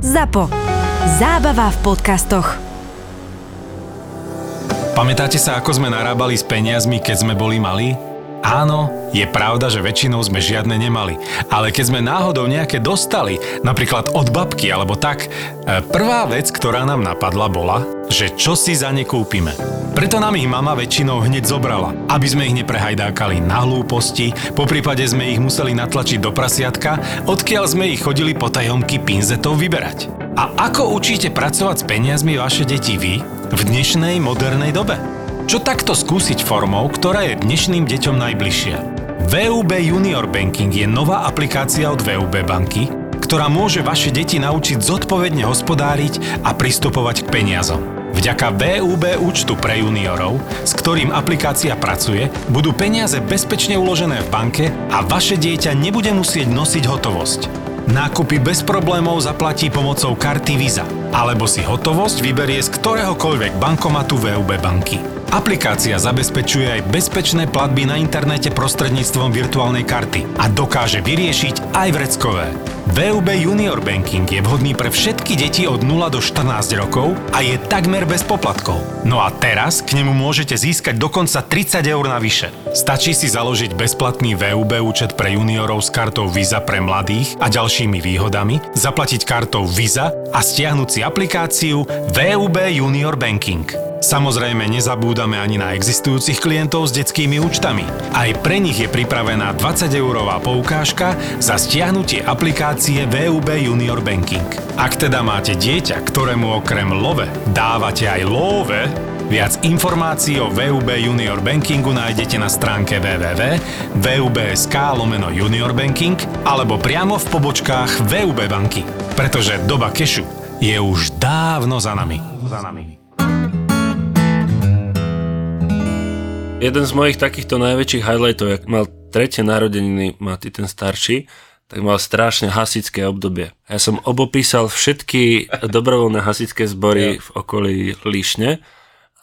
ZAPO. Zábava v podcastoch. Pamätáte sa, ako sme narábali s peniazmi, keď sme boli malí? Áno, je pravda, že väčšinou sme žiadne nemali. Ale keď sme náhodou nejaké dostali, napríklad od babky alebo tak, e, prvá vec, ktorá nám napadla bola, že čo si za ne kúpime. Preto nám ich mama väčšinou hneď zobrala, aby sme ich neprehajdákali na hlúposti, po prípade sme ich museli natlačiť do prasiatka, odkiaľ sme ich chodili po tajomky pinzetov vyberať. A ako učíte pracovať s peniazmi vaše deti vy v dnešnej modernej dobe? Čo takto skúsiť formou, ktorá je dnešným deťom najbližšia? VUB Junior Banking je nová aplikácia od VUB banky, ktorá môže vaše deti naučiť zodpovedne hospodáriť a pristupovať k peniazom. Vďaka VUB účtu pre juniorov, s ktorým aplikácia pracuje, budú peniaze bezpečne uložené v banke a vaše dieťa nebude musieť nosiť hotovosť. Nákupy bez problémov zaplatí pomocou karty Visa, alebo si hotovosť vyberie z ktoréhokoľvek bankomatu VUB banky. Aplikácia zabezpečuje aj bezpečné platby na internete prostredníctvom virtuálnej karty a dokáže vyriešiť aj vreckové. VUB Junior Banking je vhodný pre všetky deti od 0 do 14 rokov a je takmer bez poplatkov. No a teraz k nemu môžete získať dokonca 30 eur navyše. Stačí si založiť bezplatný VUB účet pre juniorov s kartou Visa pre mladých a ďalšími výhodami, zaplatiť kartou Visa a stiahnuť si aplikáciu VUB Junior Banking. Samozrejme nezabúdame ani na existujúcich klientov s detskými účtami. Aj pre nich je pripravená 20-eurová poukážka za stiahnutie aplikácie VUB Junior Banking. Ak teda máte dieťa, ktorému okrem love dávate aj love, Viac informácií o VUB Junior Bankingu nájdete na stránke www.vub.sk lomeno Junior Banking alebo priamo v pobočkách VUB banky. Pretože doba kešu je už dávno za nami. Za nami. Jeden z mojich takýchto najväčších highlightov, jak mal tretie narodeniny, má ty ten starší, tak mal strašne hasické obdobie. Ja som obopísal všetky dobrovoľné hasické zbory v okolí Líšne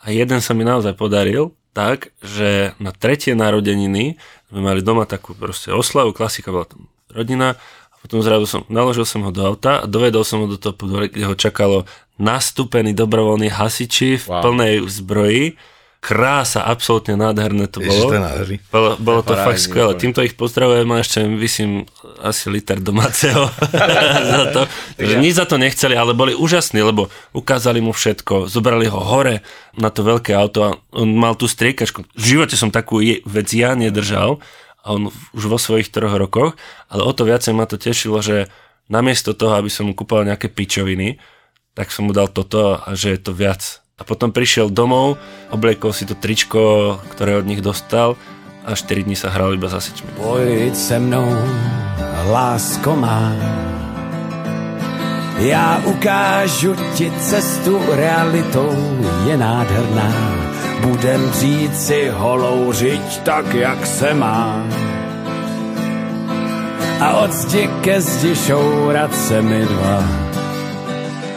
a jeden sa mi naozaj podaril tak, že na tretie narodeniny sme mali doma takú proste oslavu, klasika bola tam rodina a potom zrazu som, naložil som ho do auta a dovedol som ho do toho kde ho čakalo nastúpený dobrovoľný hasiči v wow. plnej zbroji krása, absolútne nádherné to bolo. Ježiš, to je Bolo, bolo to fakt skvelé. Týmto ich pozdravujem a ešte vysím asi liter domáceho za to. Že nič za to nechceli, ale boli úžasní, lebo ukázali mu všetko, zobrali ho hore na to veľké auto a on mal tú striekačku. V živote som takú vec ja nedržal a on už vo svojich troch rokoch, ale o to viacej ma to tešilo, že namiesto toho, aby som mu kúpal nejaké pičoviny, tak som mu dal toto a že je to viac a potom prišiel domov, obliekol si to tričko, ktoré od nich dostal a 4 dní sa hral iba za sečmi. Pojď se mnou, lásko má, já ukážu ti cestu realitou, je nádherná. Budem říct si holou řiď tak, jak se má. A od zdi ke zdi šourat se mi dva.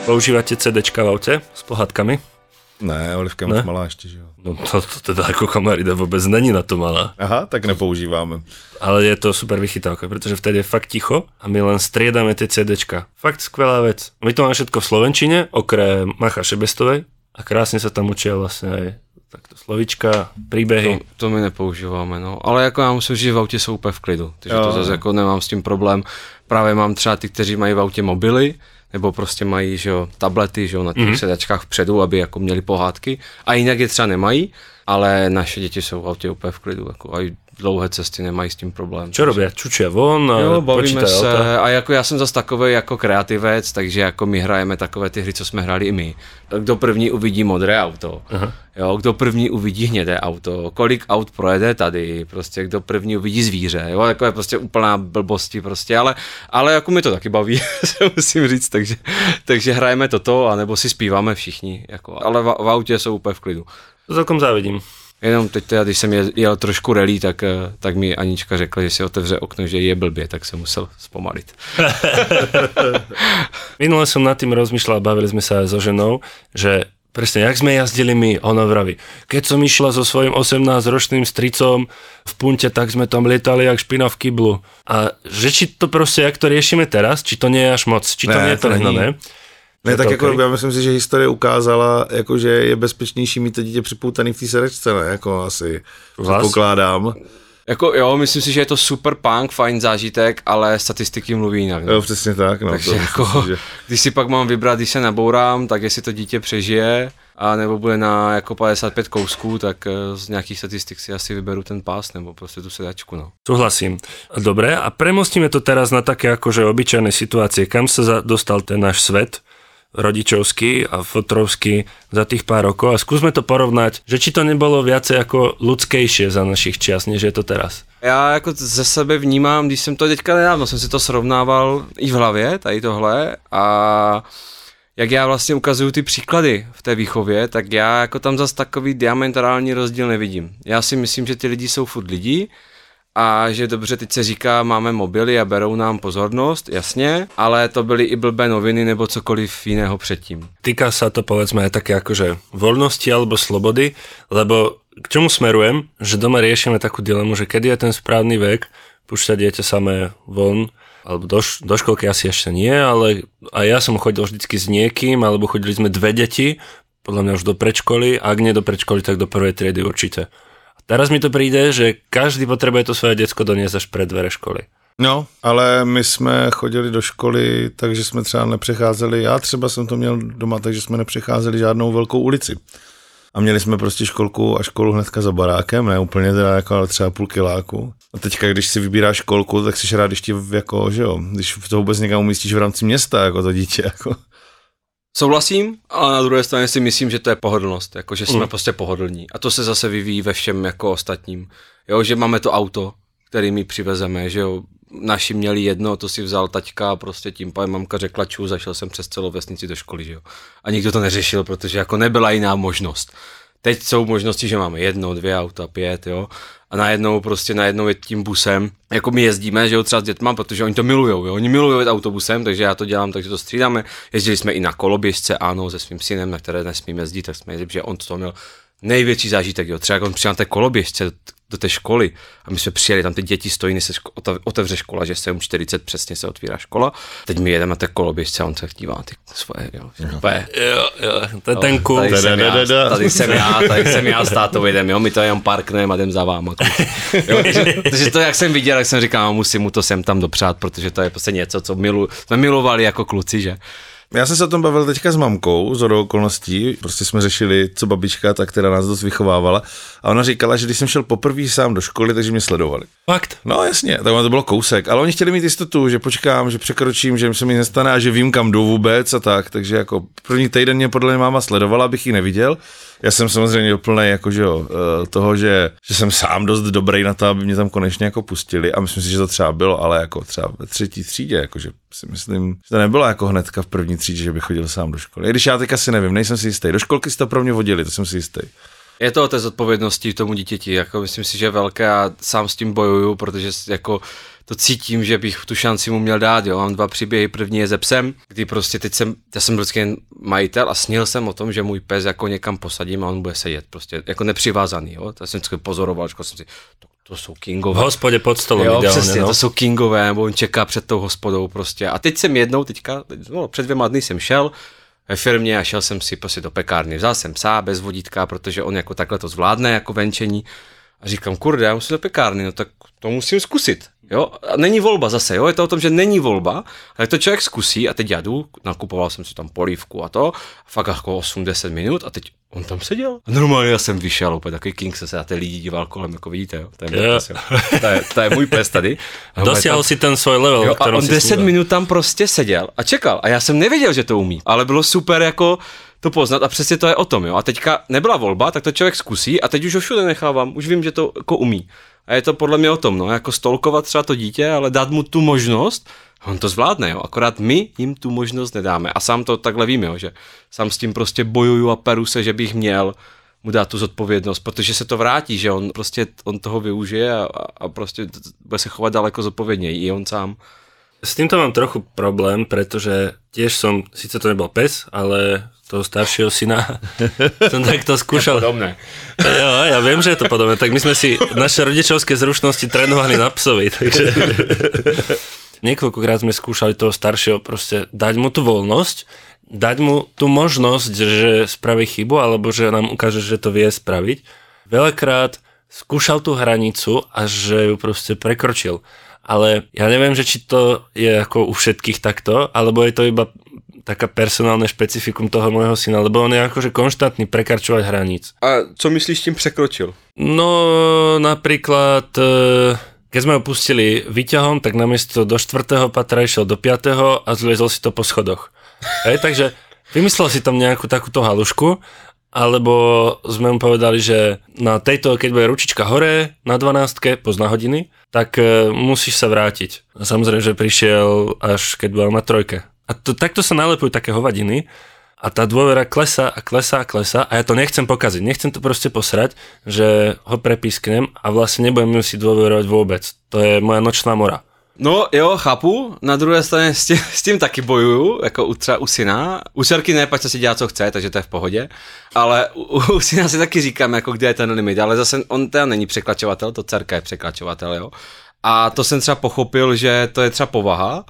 Používate CDčka v aute s pohádkami? Ne, Olivka je moc malá ještě, že jo. No to, to teda jako kamarida vůbec není na to malá. Aha, tak nepoužíváme. Ale je to super vychytávka, protože vtedy je fakt ticho a my len striedame ty CDčka. Fakt skvelá vec. My to máme všetko v Slovenčine, okrem Macha Šebestovej a krásně se tam učia vlastně aj takto slovička, příběhy. To, to my nepoužíváme, no. Ale jako já musím říct, že v autě jsou úplně v klidu. Takže jo. to zase jako nemám s tím problém. Právě mám třeba ty, kteří mají v autě mobily, nebo prostě mají že jo, tablety že jo, na těch mm-hmm. sedačkách vpředu, aby jako měli pohádky a jinak je třeba nemají, ale naše děti jsou v autě úplně v klidu, jako a dlouhé cesty nemají s tím problém. Co robí? Čučuje von? A jo, bavíme se auta. a jako já jsem zase takový jako kreativec, takže jako my hrajeme takové ty hry, co jsme hráli i my. Kdo první uvidí modré auto, Aha. jo, kdo první uvidí hnědé auto, kolik aut projede tady, prostě kdo první uvidí zvíře, jo, jako je prostě úplná blbosti prostě, ale, ale jako mi to taky baví, musím říct, takže, takže hrajeme toto, anebo si zpíváme všichni, jako, ale v, v autě jsou úplně v klidu. To celkom závidím. Jenom teď teda, když jsem jel, trošku relí, tak, eh, tak mi Anička řekla, že si otevře okno, že je blbě, tak jsem musel zpomalit. Minule som nad tým rozmýšľal, bavili sme sa aj so ženou, že Presne, jak sme jazdili my, ono vraví. Keď som išla so svojím 18-ročným stricom v punte, tak sme tam lietali jak špina v kyblu. A že či to proste, jak to riešime teraz, či to nie je až moc, či to Ne, nie je to prehnané. Ne, Je tak jako okej? já myslím si, že historie ukázala, jako, že je bezpečnější mít to dítě připoutaný v té sedečce, ne? Jako asi pokládám. Jako jo, myslím si, že je to super punk, fajn zážitek, ale statistiky mluví jinak. Jo, přesně tak, no. Takže to myslím jako, si, že... když si pak mám vybrat, když se nabourám, tak jestli to dítě přežije, a nebo bude na jako 55 kousků, tak eh, z nějakých statistik si asi vyberu ten pás, nebo prostě tu sedačku, no. Súhlasím. Dobre, a premostíme to teraz na také akože obyčajné situácie. Kam za- dostal ten náš svet rodičovský a fotrovský za tých pár rokov a skúsme to porovnať, že či to nebolo viacej ako ľudskejšie za našich čias, než je to teraz. Já jako ze sebe vnímám, když jsem to teďka nedávno, jsem si to srovnával i v hlavě, tady tohle, a jak já vlastně ukazuju ty příklady v té výchově, tak já jako tam zas takový diametrální rozdíl nevidím. Já si myslím, že ty lidi jsou furt lidi a že dobře, teď se říká, máme mobily a berou nám pozornost, jasně, ale to byly i blbé noviny nebo cokoliv jiného předtím. Týka sa to povedzme také akože voľnosti alebo slobody, lebo k čomu smerujem, že doma riešime takú dilemu, že kedy je ten správny vek pušťať dieťa samé von, alebo do, do školky asi ešte nie, ale aj ja som chodil vždycky s niekým, alebo chodili sme dve deti, podľa mňa už do predškoly, ak nie do predškoly, tak do prvej triedy určite. Teraz mi to príde, že každý potrebuje to svoje decko doniesť až pred dvere školy. No, ale my jsme chodili do školy, takže jsme třeba nepřecházeli, já třeba jsem to měl doma, takže jsme nepřecházeli žádnou velkou ulici. A měli jsme prostě školku a školu hnedka za barákem, ne úplně teda jako, ale třeba půl kiláku. A teďka, když si vybíráš školku, tak jsi rád, když ti jako, že jo, když to vůbec někam umístíš v rámci města, jako to dítě, jako. Souhlasím, ale na druhé straně si myslím, že to je pohodlnost, jako že jsme Mm. prostě pohodlní. A to se zase vyvíjí ve všem jako ostatním. Jo, že máme to auto, který my přivezeme, že jo, naši měli jedno, to si vzal taťka a prostě tím pádem mamka řekla ču, zašel jsem přes celou vesnici do školy, že jo. A nikdo to neřešil, protože jako nebyla jiná možnost. Teď jsou možnosti, že máme jedno, dvě auta, pět, jo. A najednou prostě najednou je tím busem, jako my jezdíme, že jo, třeba s dětma, protože oni to milujou, jo. Oni milují jet autobusem, takže já to dělám, takže to střídáme. Jezdili jsme i na koloběžce, ano, se svým synem, na které nesmím jezdit, tak jsme jezdili, že on to měl největší zážitek, jo. Třeba jak on přijel na té koloběžce do, té školy a my jsme přijeli, tam ty děti stojí, než se ško- otev- otevře škola, že 7.40 přesně se otvírá škola. Teď my jedeme na té koloběžce a on se dívá ty svoje, jo. Úplně, Jo, jo, to je ten cool. Tady jsem, já, tady jsem já, tady jsem já s tátou jedem, jo, my to jenom parkneme a jdem za váma. kluci. Jo, takže, takže, to, jak jsem viděl, jak jsem říkal, no, musím mu to sem tam dopřát, protože to je prostě něco, co milu, jsme milovali jako kluci, že? Já jsem se o tom bavil teďka s mamkou, z okolností, prostě jsme řešili, co babička, ta, která nás dost vychovávala. A ona říkala, že když jsem šel poprvé sám do školy, takže mě sledovali. Fakt. No jasně, tak to bylo kousek, ale oni chtěli mít jistotu, že počkám, že překročím, že se mi nestane a že vím, kam jdu vůbec a tak, takže jako první týden mě podle mě máma sledovala, abych ji neviděl. Já jsem samozřejmě plný jako, že jo, eh, toho, že, že jsem sám dost dobrý na to, aby mě tam konečně jako pustili a myslím si, že to třeba bylo, ale jako třeba ve třetí třídě, jakože si myslím, že to nebylo jako hnedka v první třídě, že bych chodil sám do školy. I když já teď asi nevím, nejsem si jistý. Do školky si to pro mě vodili, to jsem si jistý. Je to o té zodpovědnosti tomu dítěti, jako myslím si, že je velké a sám s tím bojuju, protože jako to cítím, že bych tu šanci mu měl dát, jo. Mám dva příběhy, první je ze psem, kdy prostě teď jsem, já jsem vždycky majitel a snil jsem o tom, že můj pes jako někam posadím a on bude sedět, prostě jako nepřivázaný, jo. To jsem vždycky pozoroval, říkal jsem si, to, to jsou V kingové. hospode pod stolom Jo, ideálne, přesně, no. to jsou kingové, nebo on čeká před tou hospodou prostě. A teď jsem jednou, teďka, no, před dvěma dny jsem šel ve firmě a šel jsem si prostě do pekárny. Vzal jsem psa bez vodítka, protože on jako takhle to zvládne, jako venčení. A říkám, kurde, já musím do pekárny, no tak to musím zkusit. Jo, a není volba zase, jo, je to o tom, že není volba, ale to člověk zkusí a teď já jdu, nakupoval jsem si tam polívku a to, fakt jako 8-10 minut a teď on tam seděl. A normálně já jsem vyšel, úplně takový king se se na ty lidi díval kolem, jako vidíte, jo, to je můj Jo. pes, jo. To je, to je můj pes tady. A Dosiahol si ten svoj level, Jo, a on si 10 slúbil. minut tam prostě seděl a čekal a já jsem nevěděl, že to umí, ale bylo super jako to poznat a přesně to je o tom, jo. A teďka nebyla volba, tak to člověk zkusí a teď už ho všude nechávám, už vím, že to jako umí. A je to podle mě o tom, no, jako stolkovat třeba to dítě, ale dát mu tu možnost, on to zvládne, jo. Akorát my jim tu možnost nedáme. A sám to takhle vím, jo, že sám s tím prostě bojuju a peru se, že bych měl mu dát tu zodpovědnost, protože se to vrátí, že on prostě on toho využije a, a- prostě bude se chovat daleko zodpovědněji, i on sám. S týmto mám trochu problém, pretože tiež som, síce to nebol pes, ale toho staršieho syna som takto skúšal. Podobné. Jo, ja viem, že je to podobné. Tak my sme si naše rodičovské zručnosti trénovali na psovi. Takže... Niekoľkokrát sme skúšali toho staršieho proste dať mu tú voľnosť, dať mu tú možnosť, že spraví chybu, alebo že nám ukáže, že to vie spraviť. Veľakrát skúšal tú hranicu a že ju proste prekročil ale ja neviem, že či to je ako u všetkých takto, alebo je to iba taká personálne špecifikum toho môjho syna, lebo on je akože konštantný prekračovať hraníc. A co myslíš tím překročil? No napríklad, e, keď sme ho pustili výťahom, tak namiesto do štvrtého patra išiel do piatého a zlezol si to po schodoch. Hej, takže vymyslel si tam nejakú takúto halušku alebo sme mu povedali, že na tejto, keď bude ručička hore, na 12, pozná hodiny, tak e, musíš sa vrátiť. A samozrejme, že prišiel až keď bol na trojke. A to, takto sa nalepujú také hovadiny a tá dôvera klesá a klesá a klesá a ja to nechcem pokaziť. Nechcem to proste posrať, že ho prepísknem a vlastne nebudem si dôverovať vôbec. To je moja nočná mora. No jo, chápu, na druhé straně s tím, s tím taky bojuju, jako u třeba u syna. U Serky ne, pak si dělá, co chce, takže to je v pohodě. Ale u, u syna si taky říkám, jako kde je ten limit, ale zase on teda není překlačovatel, to dcerka je překlačovatel, jo. A to jsem třeba pochopil, že to je třeba povaha,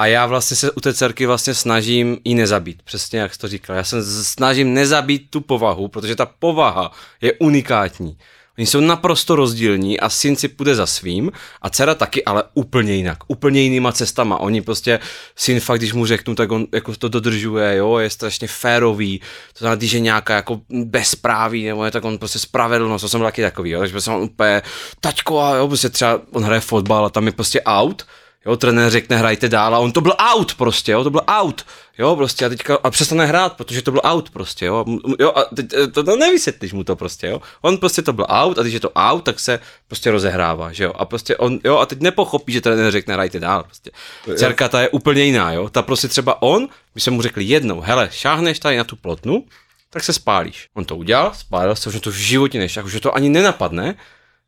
a já vlastně se u té dcerky vlastně snažím ji nezabít, přesně jak jsi to říkal. Já se snažím nezabít tu povahu, protože ta povaha je unikátní. Oni jsou naprosto rozdílní a syn si půjde za svým a dcera taky, ale úplně jinak, úplně jinýma cestama. Oni prostě, syn fakt, když mu řeknu, tak on jako to dodržuje, jo, je strašně férový, to znamená, když je nějaká jako bezpráví, nebo je tak on prostě spravedlnost, to jsem taky takový, jo, takže on úplně, taťko, a jo, prostě třeba on hraje fotbal a tam je prostě out, Jo, trenér řekne, hrajte dál a on to byl out prostě, jo, to byl out. Jo, prostě a teďka a přestane hrát, protože to byl out prostě, jo. Jo, a teď, e, to, to nevysvětlíš mu to prostě, jo. On prostě to byl out a když je to out, tak se prostě rozehrává, že jo. A prostě on, jo, a teď nepochopí, že trenér řekne, hrajte dál prostě. Dcerka ta je úplně jiná, jo. Ta prostě třeba on, by se mu řekli jednou, hele, šáhneš tady na tu plotnu, tak se spálíš. On to udělal, spálil se, že to v životě nešák, že to ani nenapadne,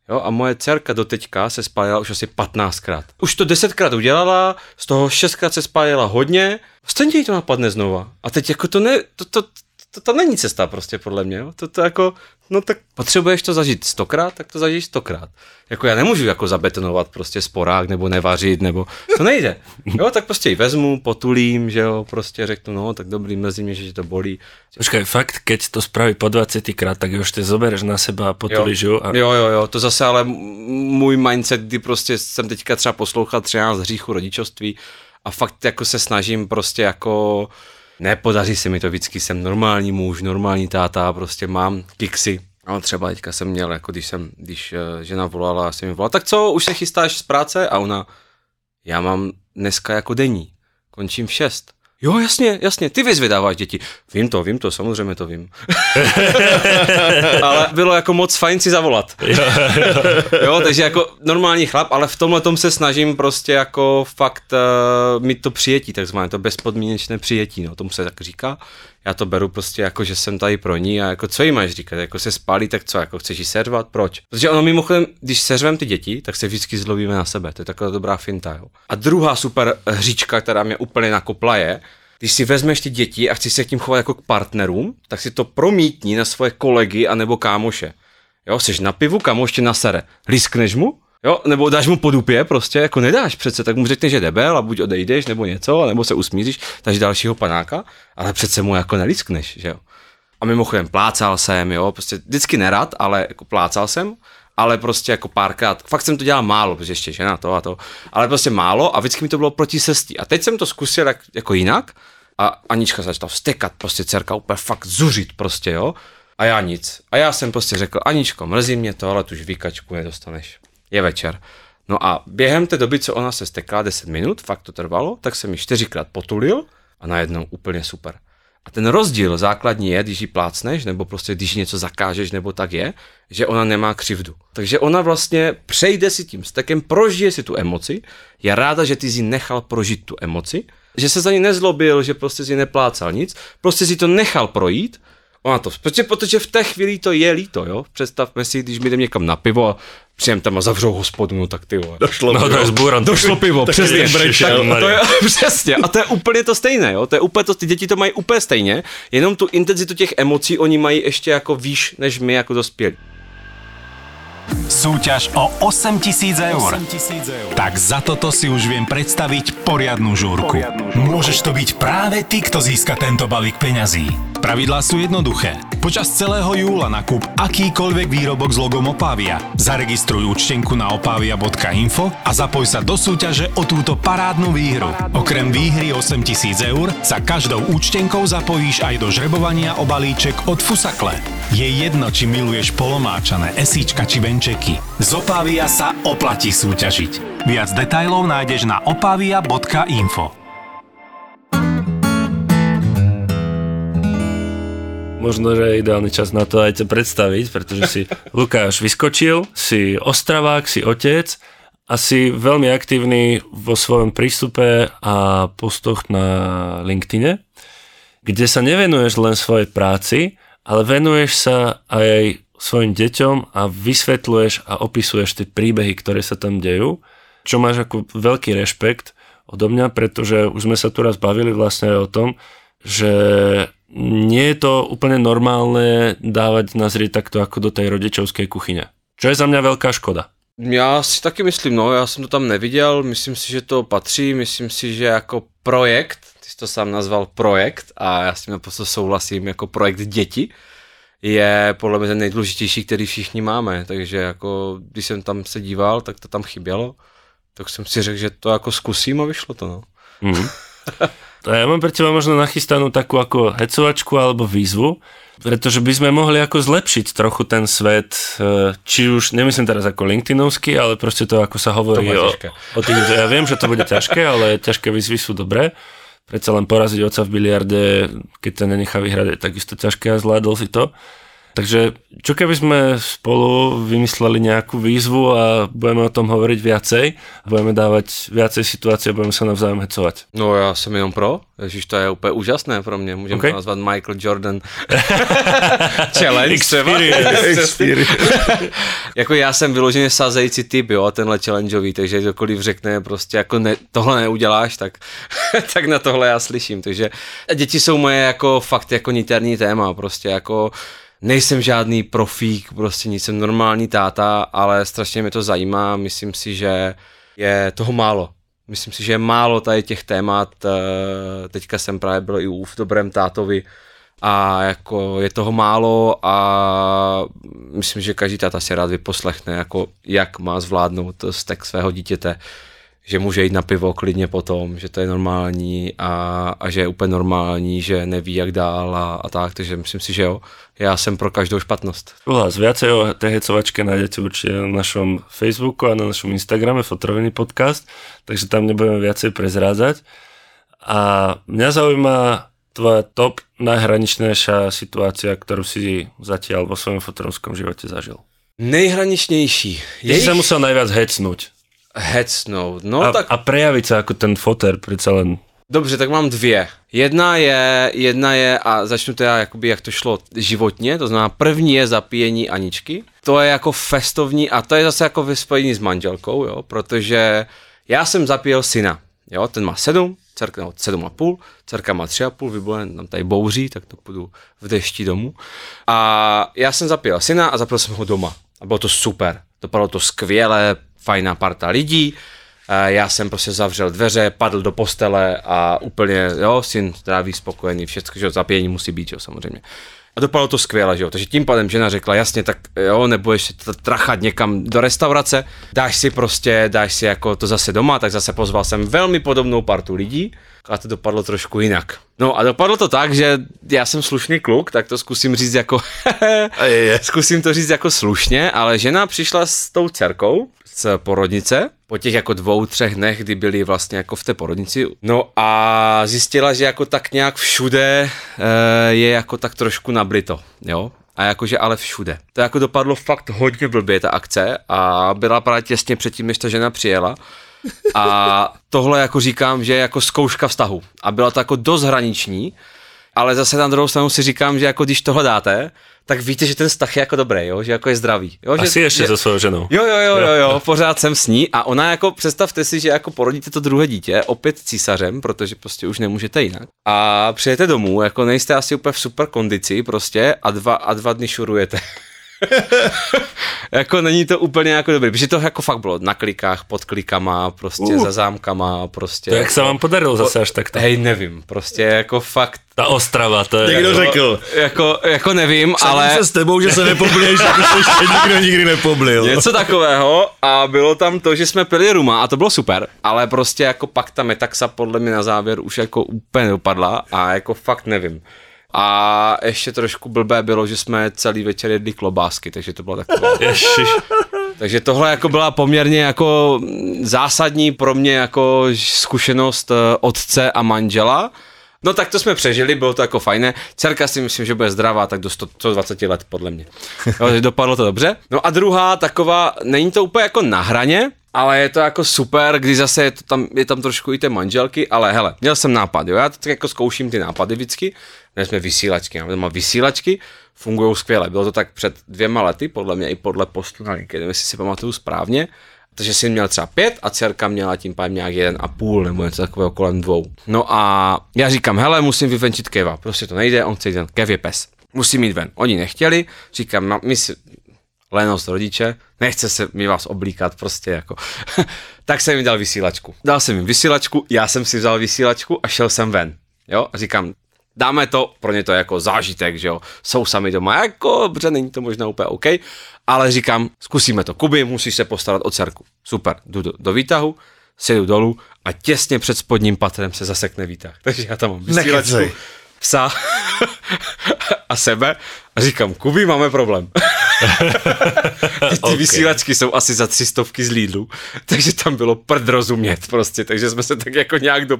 Jo, a moje dcerka do teďka se spálila už asi 15krát. Už to 10krát udělala, z toho 6krát se spálila hodně, stejně jí to napadne znova. A teď jako to ne, to, to, to, to není cesta prostě podle mě, jo. To, to jako, no tak potřebuješ to zažít stokrát, tak to zažiješ stokrát. Jako já nemůžu jako zabetonovat prostě sporák nebo nevařit, nebo to nejde. Jo, tak prostě ji vezmu, potulím, že jo, prostě řeknu, no tak dobrý, mrzí mě, že to bolí. Počkej, fakt, keď to spraví po 20 krát, tak už ty zobereš na seba a potulíš jo. A... jo, jo, jo, to zase ale můj mindset, kdy prostě jsem teďka třeba poslouchal 13 hříchů rodičovství a fakt jako se snažím prostě jako nepodaří se mi to vždycky, jsem normální muž, normální táta, prostě mám kiksy, ale třeba teďka jsem měl, jako když jsem, když uh, žena volala, jsem mi volal, tak co, už se chystáš z práce? A ona, já mám dneska jako denní, končím v 6. Jo, jasně, jasně, ty vyzvědáváš děti. Vím to, vím to, samozřejmě to vím. ale bylo jako moc fajn si zavolat. jo, takže jako normální chlap, ale v tomhle tom se snažím prostě jako fakt uh, mít to přijetí, takzvané to bezpodmínečné přijetí, no, tomu se tak říká. Já to beru prostě jako, že jsem tady pro ní a jako co jí máš říkat, jako se spálí, tak co, jako chceš jí servat, proč? Protože ono mimochodem, když seřvem ty děti, tak se vždycky zlobíme na sebe, to je taková dobrá finta, jo. A druhá super hříčka, která mě úplně nakopla je, když si vezmeš ty děti a chceš se k tím chovat jako k partnerům, tak si to promítni na svoje kolegy a nebo kámoše. Jo, jsi na pivu, kámoš tě nasere. Liskneš mu? Jo, nebo dáš mu po dupě, prostě jako nedáš přece, tak mu řekneš, že debel a buď odejdeš, nebo něco, nebo se usmíříš, takže dalšího panáka, ale přece mu jako neliskneš, že jo. A mimochodem plácal jsem, jo, prostě vždycky nerad, ale jako plácal jsem, ale prostě jako párkrát, fakt jsem to dělal málo, protože ještě žena to a to, ale prostě málo a vždycky mi to bylo proti sestí. A teď jsem to zkusil jak, jako jinak a Anička začala vstekat, prostě dcerka úplně fakt zuřit prostě, jo. A já nic. A já jsem prostě řekl, Aničko, mrzí mě to, ale tu žvíkačku nedostaneš. Je večer. No a během té doby, co ona se stekla 10 minut, fakt to trvalo, tak jsem ji čtyřikrát potulil a najednou úplně super. A ten rozdíl základní je, když ji plácneš, nebo prostě když něco zakážeš, nebo tak je, že ona nemá křivdu. Takže ona vlastně přejde si tím stekem, prožije si tu emoci, je ráda, že ty jsi nechal prožít tu emoci, že se za ní nezlobil, že prostě si neplácal nic, prostě si to nechal projít, Ona to, protože, protože v té chvíli to je líto, jo. Představme si, když my jdeme někam na pivo a přijem tam a zavřou hospodu, no tak ty vole. Došlo. No to je. Došlo pivo, přesně. Ježiši, Tak, to je, přesně. A to je úplně to stejné, jo. To je úplně to, ty děti to mají úplně stejně, jenom tu intenzitu těch emocí oni mají ještě jako výš, než my jako dospělí. Súťaž o 8000 eur. Tak za toto si už viem predstaviť poriadnu žúrku. Môžeš to byť práve ty, kto získa tento balík peňazí. Pravidlá sú jednoduché. Počas celého júla nakúp akýkoľvek výrobok s logom Opavia. Zaregistruj účtenku na opavia.info a zapoj sa do súťaže o túto parádnu výhru. Okrem výhry 8000 eur sa každou účtenkou zapojíš aj do žrebovania o balíček od Fusakle. Je jedno, či miluješ polomáčané, esíčka či venčeky. Z Opavia sa oplatí súťažiť. Viac detajlov nájdeš na opavia.info. Možno, že je ideálny čas na to aj ťa predstaviť, pretože si Lukáš vyskočil, si ostravák, si otec a si veľmi aktívny vo svojom prístupe a postoch na LinkedIne, kde sa nevenuješ len svojej práci, ale venuješ sa aj svojim deťom a vysvetľuješ a opisuješ tie príbehy, ktoré sa tam dejú, čo máš ako veľký rešpekt odo mňa, pretože už sme sa tu raz bavili vlastne aj o tom, že nie je to úplne normálne dávať nazrieť takto ako do tej rodičovskej kuchyne. Čo je za mňa veľká škoda. Já si taky myslím, no, já jsem to tam neviděl, myslím si, že to patří, myslím si, že jako projekt, ty jsi to sám nazval projekt a já s tím naprosto souhlasím, jako projekt děti, je podle mě ten nejdůležitější, který všichni máme, takže jako, když jsem tam se díval, tak to tam chybělo, tak jsem si řekl, že to jako zkusím a vyšlo to, no. Mhm. A ja mám pre teba možno nachystanú takú ako hecovačku alebo výzvu, pretože by sme mohli ako zlepšiť trochu ten svet, e, či už, nemyslím teraz ako LinkedInovský, ale proste to, ako sa hovorí o, o tých, ja viem, že to bude ťažké, ale ťažké výzvy sú dobré. Predsa len poraziť oca v biliarde, keď sa nenechá vyhrať, je takisto ťažké a zvládol si to. Takže čo keby sme spolu vymysleli nejakú výzvu a budeme o tom hovoriť viacej, a budeme dávať viacej situácií a budeme sa navzájom hecovať. No já jsem jenom pro, Ježiš, to je úplně úžasné pro mě, můžeme Okay. to nazvat Michael Jordan Challenge třeba. Experience. jako já jsem vyloženě sázející typ, jo, tenhle challengeový, takže kdokoliv řekne prostě jako ne, tohle neuděláš, tak, tak na tohle já slyším, takže děti jsou moje jako fakt jako niterní téma, prostě jako nejsem žádný profík, prostě nic, jsem normální táta, ale strašně mě to zajímá, myslím si, že je toho málo. Myslím si, že je málo tady těch témat, eh, teďka jsem právě byl i u v dobrém tátovi, a jako je toho málo a myslím, že každý táta si rád vyposlechne, jako jak má zvládnout vztek svého dítěte, že může jít na pivo klidně potom, že to je normální a, a že je úplně normální, že neví jak dál a, a tak, takže myslím si, že jo, já jsem pro každou špatnost. Súhlas, viacej o tej hecovačke nájdete určite na našom Facebooku a na našom Instagrame Fotrovený podcast, takže tam nebudeme viacej prezrádzať. A mňa zaujíma tvoja top najhraničnejšia situácia, ktorú si zatiaľ vo svojom fotorovskom živote zažil. Nejhraničnější. Si sa musel najviac hecnúť hecnout. No a, tak a prejaviť sa ako ten foter, predsa len Dobře, tak mám dvě. Jedna je, jedna je, a začnu teda jakoby, jak to šlo životně, to znamená první je zapíjení Aničky. To je jako festovní a to je zase jako ve spojení s manželkou, jo, protože já jsem zapíjel syna, jo, ten má sedm, dcerka, no, sedm a půl, dcerka má tři a půl, vybulen, tam tady bouří, tak to půjdu v dešti domů. A já jsem zapíjel syna a zapil jsem ho doma. A bylo to super. Dopadlo to skvěle, fajná parta lidí, já jsem prostě zavřel dveře, padl do postele a úplně, jo, syn zdraví, spokojený, všechno, že zapění musí být, jo, samozřejmě. A dopadlo to skvěle, že jo, takže tím pádem žena řekla, jasně, tak jo, nebudeš se trachat někam do restaurace, dáš si prostě, dáš si jako to zase doma, tak zase pozval jsem velmi podobnou partu lidí, a to dopadlo trošku jinak. No a dopadlo to tak, že já jsem slušný kluk, tak to zkusím říct jako, zkusím to říct jako slušně, ale žena přišla s tou dcerkou z porodnice, po těch jako dvou, třech dnech, kdy byli vlastně jako v té porodnici. No a zjistila, že jako tak nějak všude e, je jako tak trošku nablito, jo. A jakože ale všude. To jako dopadlo fakt hodně blbě ta akce a byla právě těsně předtím, než ta žena přijela. A tohle jako říkám, že je jako zkouška vztahu. A byla to jako dost hraniční, Ale zase na druhou stranu si říkám, že jako když to hledáte, tak víte, že ten vztah je jako dobrý, jo? že jako je zdravý. Jo? Asi že, ještě že, so svojou ženou. Jo, jo, jo, jo, jo, pořád jsem s ní a ona jako, představte si, že jako porodíte to druhé dítě, opět císařem, protože prostě už nemůžete jinak. A přijete domů, jako nejste asi úplně v super kondici prostě a dva, a dva dny šurujete. jako není to úplně jako dobrý, protože to jako fakt bylo na klikách, pod klikama, prostě uh. za zámkama, prostě. To jak se vám podarilo zase až takto? Hej, nevím, prostě jako fakt. Ta Ostrava, to je... Někdo jako, řekl. Jako, jako nevím, ale... se s tebou, že se nepoblíš, jako se ještě nikdo nikdy nepoblil. Něco takového a bylo tam to, že jsme pili ruma a to bylo super, ale prostě jako pak ta metaxa podle mě na závěr už jako úplně dopadla a jako fakt nevím. A ještě trošku blbé bylo, že jsme celý večer jedli klobásky, takže to bylo takové. Ježiš. takže tohle jako byla poměrně jako zásadní pro mě jako zkušenost eh, otce a manžela. No tak to jsme přežili, bylo to jako fajné. Dcerka si myslím, že bude zdravá, tak do 100, 120 let podle mě. Jo, dopadlo to dobře. No a druhá taková, není to úplně jako na hraně, ale je to jako super, když zase je, to tam, je tam trošku i té manželky, ale hele, měl jsem nápad, jo, já tak jako zkouším ty nápady vždycky, měli jsme vysílačky, máme doma vysílačky, fungují skvěle, bylo to tak před dvěma lety, podle mě i podle postu na LinkedIn, jestli si pamatuju správně, takže jsem měl třeba pět a dcerka měla tím pádem nějak jeden a půl nebo něco takového kolem dvou. No a já říkám, hele, musím vyvenčit Keva, prostě to nejde, on chce jít ven, Kev je pes, musí mít ven. Oni nechtěli, říkám, no, my si, lenost rodiče, nechce se mi vás oblíkat prostě jako. tak jsem jim dal vysílačku. Dal jsem jim vysílačku, já jsem si vzal vysílačku a šel jsem ven. Jo, a říkám, dáme to, pro ně to je jako zážitek, že jo, jsou sami doma, jako, dobře, není to možná úplně OK, ale říkám, zkusíme to, Kuby, musíš se postarat o dcerku. Super, jdu do, do výtahu, sedu dolů a těsně před spodním patrem se zasekne výtah. Takže já tam mám vysílačku, psa a sebe a říkám, Kuby, máme problém. Ty, ty Ok. vysílačky jsou asi za tři stovky z Lidlu, takže tam bylo prd rozumět prostě, takže jsme se tak jako nějak do,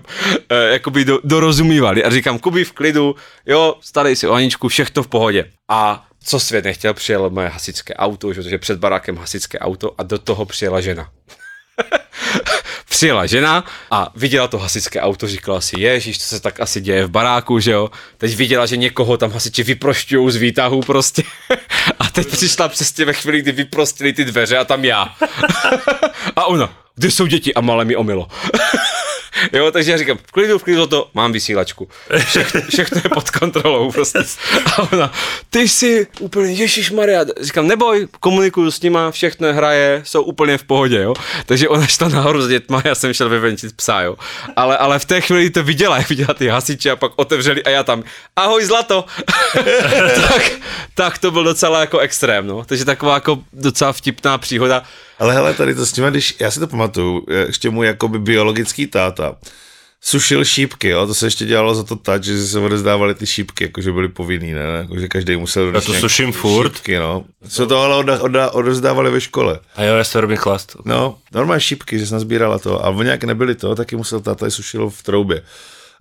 eh, jakoby do, dorozumívali a říkám, Kuby v klidu, jo, starej si o Aničku, všechno v pohodě. A co svět nechtěl, přijelo moje hasičské auto, že, že před barákem hasičské auto a do toho přijela žena. Přijela žena a viděla to hasičské auto, říkala si, ježíš, to se tak asi děje v baráku, že jo. Teď viděla, že někoho tam hasiči vyprošťují z výtahu prostě. A teď přišla přesně ve chvíli, kdy vyprostili ty dveře a tam já. A ona, kde jsou děti? A malé mi omilo. Jo, takže já říkám, v klidu, v klidu to, mám vysílačku. Všechno, všechno je pod kontrolou prostě. A ona, ty jsi úplně, Ježíš Maria, říkám, neboj, komunikuju s nima, všechno je hraje, jsou úplně v pohodě, jo. Takže ona šla nahoru s dětma, já jsem šel vyvenčit psa, jo. Ale, ale v té chvíli to viděla, jak viděla ty hasiče a pak otevřeli a já tam, ahoj zlato. tak, tak to byl docela jako extrém, no. Takže taková jako docela vtipná příhoda. Ale hele, tady to s tím, když, já si to pamatuju, ještě můj jakoby biologický táta sušil šípky, jo, to se ještě dělalo za to tak, že se odezdávaly ty šípky, jakože byly povinný, ne, jakože každý musel Já to suším furt. Šípky, no. Se to ale odezdávali ve škole. A jo, já se robím chlast. No, normálně šípky, že jsem sbírala to a oni nějak nebyli to, taky musel táta je sušilo v troubě.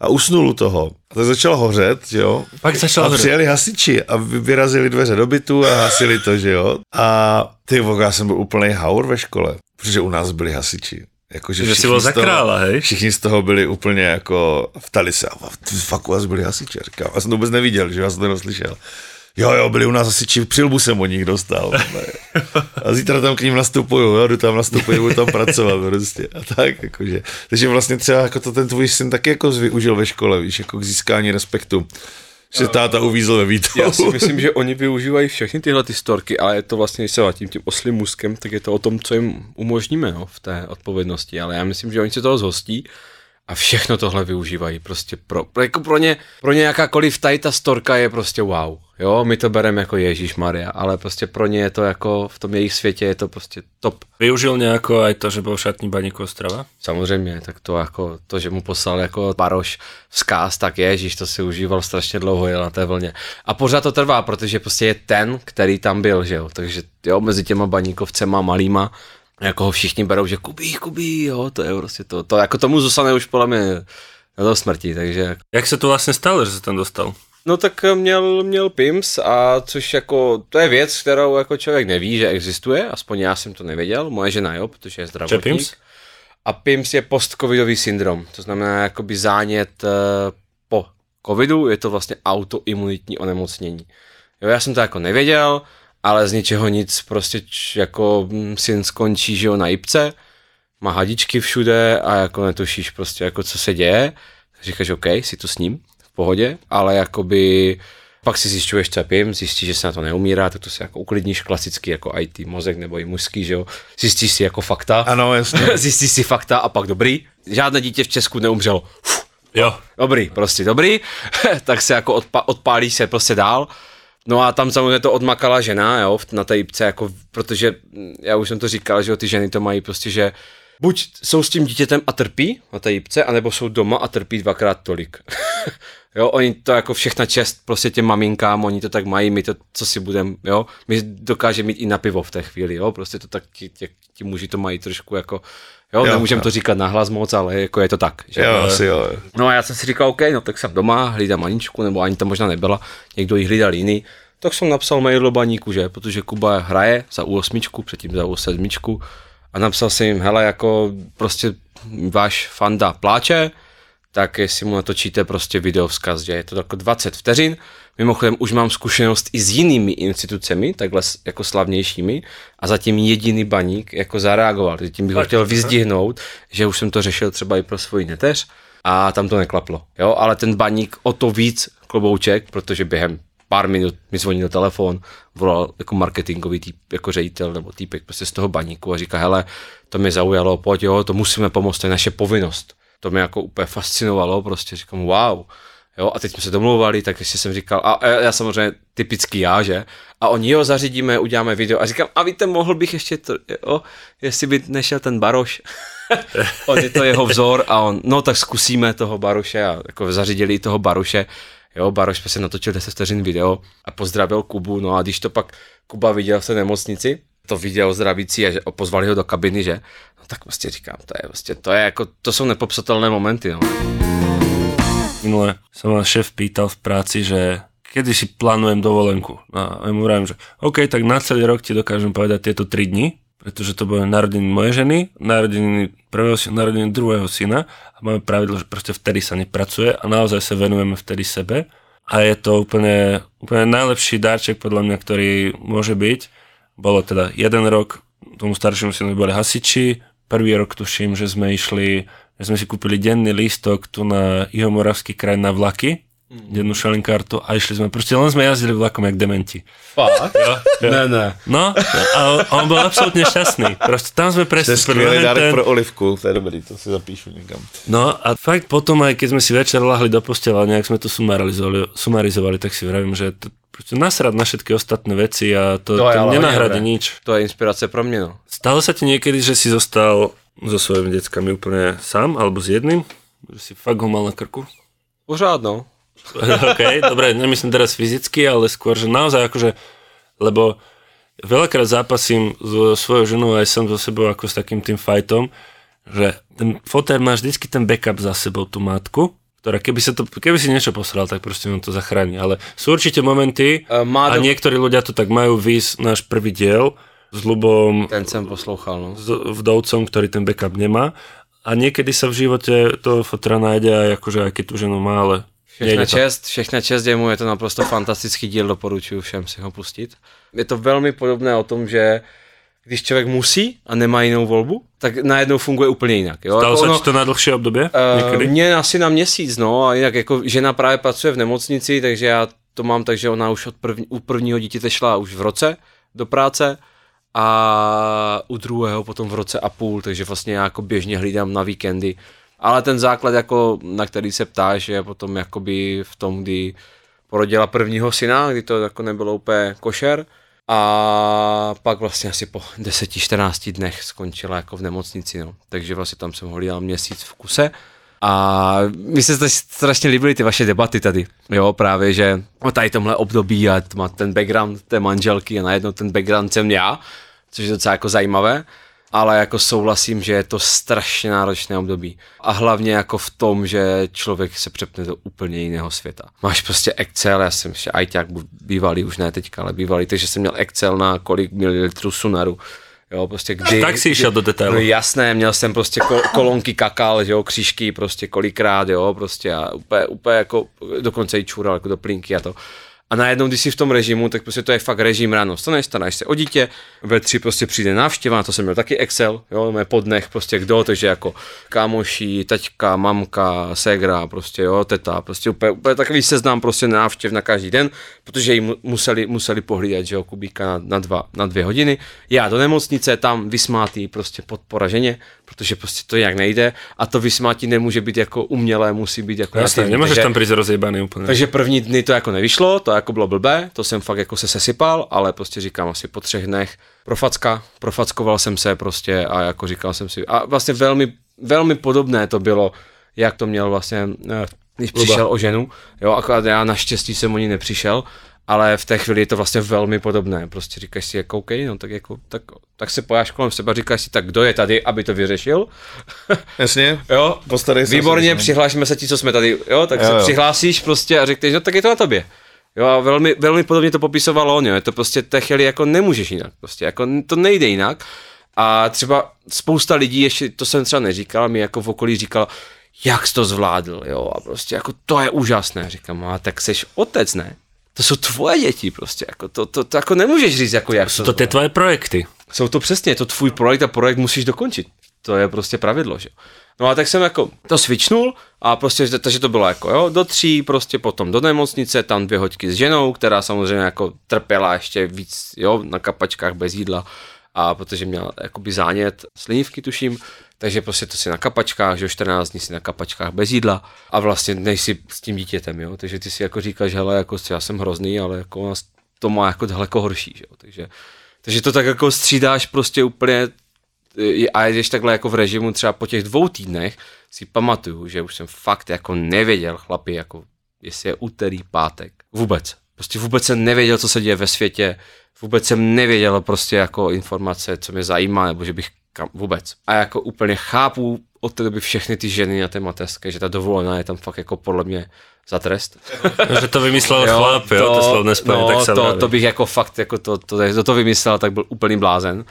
A usnul u toho. A to začalo hořet, že jo. Pak začalo a hořet. přijeli hasiči a vy- vyrazili dveře do bytu a hasili to, že jo. A ty já jsem byl úplný haur ve škole, protože u nás byli hasiči. Jako, Že si všichni byl z za toho- krála, hej? Všichni z toho byli úplně jako, vtali se, a fakt u vás byli hasiči, já říkám, já jsem to vůbec neviděl, že já jsem to neslyšel. Jo, jo, byli u nás hasiči, přilbu jsem od nich dostal. A zítra tam k ním nastupuju, jo, jdu tam nastupuju, budu tam pracovat prostě. A tak, jakože. Takže vlastně třeba jako to ten tvůj syn taky jako využil ve škole, víš, jako k získání respektu. Že táta uvízl ve výtahu. Já si myslím, že oni využívají všechny tyhle ty storky, ale je to vlastně, když se vrátím tím oslým muskem, tak je to o tom, co jim umožníme no, v té odpovědnosti. Ale já myslím, že oni se toho zhostí a všechno tohle využívají. Prostě pro, pro, jako pro, ně, pro ně jakákoliv tady ta storka je prostě wow. Jo, my to bereme jako Ježíš Maria, ale prostě pro ně je to jako v tom jejich světě je to prostě top. Využil nejako aj to, že byl šatní baníku Ostrava? Samozřejmě, tak to jako, to, že mu poslal jako Baroš vzkaz, tak ježíš, to si užíval strašně dlouho, jel na té vlně. A pořád to trvá, protože prostě je ten, který tam byl, že jo, takže jo, mezi těma baníkovcema malýma, jako ho všichni berou, že Kubí, Kubí, jo, to je prostě to, to jako tomu zůstane už podle mě do smrti, takže Jak se to vlastně stalo, že se tam dostal? No tak měl, měl PIMS a což jako, to je věc, kterou jako člověk neví, že existuje, aspoň já jsem to nevěděl, moje žena jo, protože je zdravotník. PIMS? A PIMS je post-covidový syndrom, to znamená jakoby zánět eh, po covidu, je to vlastně autoimunitní onemocnění. Jo, já jsem to jako nevěděl, ale z ničeho nic prostě č, jako hm, syn skončí, že jo, na jipce, má hadičky všude a jako netušíš prostě jako co se děje. Říkáš, OK, si to s ním, pohodě, ale jakoby pak si zjišťuješ, co je pím, zjistíš, že se na to neumírá, tak to se jako uklidníš klasicky jako IT mozek nebo i mužský, že jo. Zjistíš si jako fakta. Ano, jasně. zjistíš si fakta a pak dobrý. Žádné dítě v Česku neumřelo. Uf, Jo. Dobrý, prostě dobrý, tak se jako odpa- odpálí se prostě dál. No a tam samozřejmě to odmakala žena, jo, na té jipce, jako, protože mm, já už jsem to říkal, že jo, ty ženy to mají prostě, že buď jsou s tím dítětem a trpí na té jipce, anebo jsou doma a trpí dvakrát tolik. jo, oni to jako všechna čest prostě těm maminkám, oni to tak mají, my to, co si budem, jo, my dokážeme mít i na pivo v té chvíli, jo, prostě to tak, ti, ti, ti muži to mají trošku jako, jo, Jo, nemůžeme jo. to říkat nahlas moc, ale jako je to tak. Že? Jo, asi jo. No a já jsem si říkal, OK, no tak jsem doma, hlídám Aničku, nebo ani tam možná nebyla, někdo jí hlídal jiný. Tak jsem napsal mail do baníku, že, protože Kuba hraje za U8, předtím za U7 a napsal jsem jim, hele, jako prostě váš fanda pláče, tak jestli mu natočíte prostě video vzkaz, že je to jako 20 vteřin. Mimochodem už mám zkušenost i s jinými institucemi, takhle jako slavnějšími a zatím jediný baník jako zareagoval. Tím bych ho chtěl vyzdihnout, že už jsem to řešil třeba i pro svoji neteř a tam to neklaplo. Jo, ale ten baník o to víc klobouček, protože během pár minut mi zvonil telefon, volal jako marketingový typ, jako ředitel nebo týpek prostě z toho baníku a říká, hele, to mě zaujalo, pojď jo, to musíme pomoct, to je naše povinnost. To mě jako úplně fascinovalo, prostě říkám, wow. Jo, a teď jsme se domlouvali, tak ještě jsem říkal, a, a já samozřejmě typický já, že? A oni, jo, zařídíme, uděláme video. A říkám, a víte, mohl bych ještě to, jo, jestli by nešel ten Baroš. on je to jeho vzor a on, no tak zkusíme toho Baroše a jako zařídili toho Baroše. Jo, Baroš prostě natočil 10 vteřin video a pozdravil Kubu, no a když to pak Kuba viděl v té nemocnici, to viděl zdravící a že pozvali ho do kabiny, že? No tak prostě říkám, to je prostě, to je jako, to jsou nepopsatelné momenty, no. Minule sa ma šéf pýtal v práci, že kedy si plánujem dovolenku. A ja mu vravím, že OK, tak na celý rok ti dokážem povedať tieto 3 dni, pretože to boli narodeniny mojej ženy, narodeniny prvého syna, narodeniny druhého syna a máme pravidlo, že proste vtedy sa nepracuje a naozaj sa venujeme vtedy sebe. A je to úplne, úplne najlepší darček podľa mňa, ktorý môže byť. Bolo teda jeden rok, tomu staršiemu synovi boli hasiči, prvý rok tuším, že sme išli, že sme si kúpili denný lístok tu na Ihomoravský kraj na vlaky, dennú šalinkartu a išli sme, proste len sme jazdili vlakom jak dementi. Fakt? Ne, ne. No a on bol absolútne šťastný. Proste tam sme To je skvělý dárek ten- pro Olivku, to je dobrý, to si zapíšu někam. No a fakt potom, aj keď sme si večer lahli do postela a nejak sme to sumarizovali, sumarizovali tak si vravím, že to proste nasrať na všetky ostatné veci a to, To to, je ale nenahradí nič. To je inspirace pro mě, no. Stalo sa ti niekedy, že si zostal so svojimi deckami úplne sám, alebo s jedným? Že si fakt ho mal na krku? Pořád, no. OK, dobre, nemyslím teraz fyzicky, ale skôr, že naozaj akože, lebo veľakrát zápasím so svojou ženou aj som so sebou ako s takým tým fightom, že ten fotér má vždycky ten backup za sebou, tú matku, ktorá keby, sa to, keby si niečo posral, tak proste on to zachráni. Ale sú určite momenty, E, má a do- niektorí ľudia to tak majú, vys náš prvý diel s Lubom Ten jsem poslouchal, no. s vdovcom, ktorý ten backup nemá. A niekedy sa v živote toho fotra nájde aj akože aj keď tu ženu má, ale Všechna čest, všechna čest jemu, je to naprosto fantastický díl, doporučuji všem si ho pustit. Je to velmi podobné o tom, že když člověk musí a nemá jinou volbu, tak najednou funguje úplně jinak. Jo? Stalo Jako ono- ti to na dlhšie obdobie? Uh, Niekedy? mně asi na měsíc, no, a jinak jako žena právě pracuje v nemocnici, takže já to mám tak, že ona už od první, u prvního dítěte šla už v roce do práce a u druhého potom v roce a půl, takže vlastně já jako běžně hlídám na víkendy. Ale ten základ, jako, na který se ptáš, je potom jakoby v tom, kdy porodila prvního syna, kdy to jako nebylo úplně košer. A pak vlastně asi po 10-14 dnech skončila jako v nemocnici, no. Takže vlastně tam jsem hlídal měsíc v kuse. A mi se straš- strašně líbily ty vaše debaty tady, jo, právě, že o tady tomhle období a má ten background té manželky a najednou ten background jsem já, což je docela jako zajímavé, ale jako souhlasím, že je to strašně náročné období. A hlavně jako v tom, že člověk se přepne do úplně jiného světa. Máš prostě Excel, já jsem ještě ajťák, bývalý už ne teďka, ale bývalý, takže jsem měl Excel na kolik mililitrů sunaru, Jo, prostě kdy... Tak si išel do detailu. No jasné, měl jsem prostě kol, kolonky kakal, že jo, křížky prostě kolikrát, jo, prostě a úplně, úplně jako, dokonce i čural jako do plínky a to. A najednou, když jsi v tom režimu, tak prostě to je fakt režim ráno. Staneš, staráš se o dítě, ve tři prostě přijde návštěva, na to jsem měl taky Excel, jo, mé po dnech prostě kdo, takže jako kámoši, taťka, mamka, segra, prostě jo, teta, prostě úplně, úplně takový seznam prostě návštěv na každý den, protože jim museli, museli pohlídat, že jo, Kubíka na, na, dva, na dvě hodiny. Já do nemocnice, tam vysmátý prostě podpora ženě, protože prostě to jak nejde a to vysmátí nemůže být jako umělé, musí být jako Jasně, nativní. nemůžeš Takže- tam prísť rozjebaný úplně. takže první dny to jako nevyšlo, to jako bylo blbé, to jsem fakt jako se sesypal, ale prostě říkám asi po třech dnech profacka, profackoval jsem se prostě a jako říkal jsem si, a vlastně velmi, velmi podobné to bylo, jak to měl vlastně, eh, když přišel o ženu, jo, akorát já naštěstí jsem o ní nepřišel, ale v té chvíli je to vlastně velmi podobné. Prostě říkáš si, jako OK, no tak jako, tak, tak se pojáš kolem sebe, říkáš si, tak kdo je tady, aby to vyřešil? Jasně? Jo, Postarej se. Výborně, přihlášíme se ti, co jsme tady, jo, tak Jo, se jo. přihlásíš prostě a řekneš, no tak je to na tobě. Jo, a velmi, velmi podobně to popisoval on, jo, je to prostě té chvíli jako nemůžeš jinak, prostě jako to nejde jinak. A třeba spousta lidí, ještě to jsem třeba neříkal, mi jako v okolí říkal, jak jsi to zvládl, jo, a prostě jako to je úžasné, říkám, a tak seš otec, ne? To jsou tvoje děti prostě, jako to, to, to jako nemůžeš říct, jako jak Sú to tie tvoje projekty. jsou to přesně, to tvůj projekt a projekt musíš dokončit. To je prostě pravidlo, že? No a tak jsem jako to svičnul a prostě, takže to bylo jako, jo, do tří, prostě potom do nemocnice, tam dvě hoďky s ženou, která samozřejmě jako trpěla ještě víc, jo, na kapačkách bez jídla a protože měla jakoby zánět slinivky, tuším, takže prostě to si na kapačkách, že jo, 14 dní si na kapačkách bez jídla a vlastně nejsi s tím dítětem, jo, takže ty si jako říkáš, hele, jako já jsem hrozný, ale jako nás to má jako daleko horší, že jo, takže, takže to tak jako střídáš prostě úplně a když takhle jako v režimu třeba po těch dvou týdnech si pamatuju, že už jsem fakt jako nevěděl, chlapi, jako jestli je úterý, pátek, vůbec. Prostě vůbec jsem nevěděl, co se děje ve světě, vůbec jsem nevěděl prostě jako informace, co mě zajímá, nebo že bych kam, vůbec. A jako úplně chápu od té doby všechny ty ženy na té mateřské, že ta dovolená je tam fakt jako podle mě za trest. Že to vymyslel chlap, jo, to spojení, no, tak to, to bych jako fakt, jako to, to, to, to vymyslel, tak byl úplný blázen.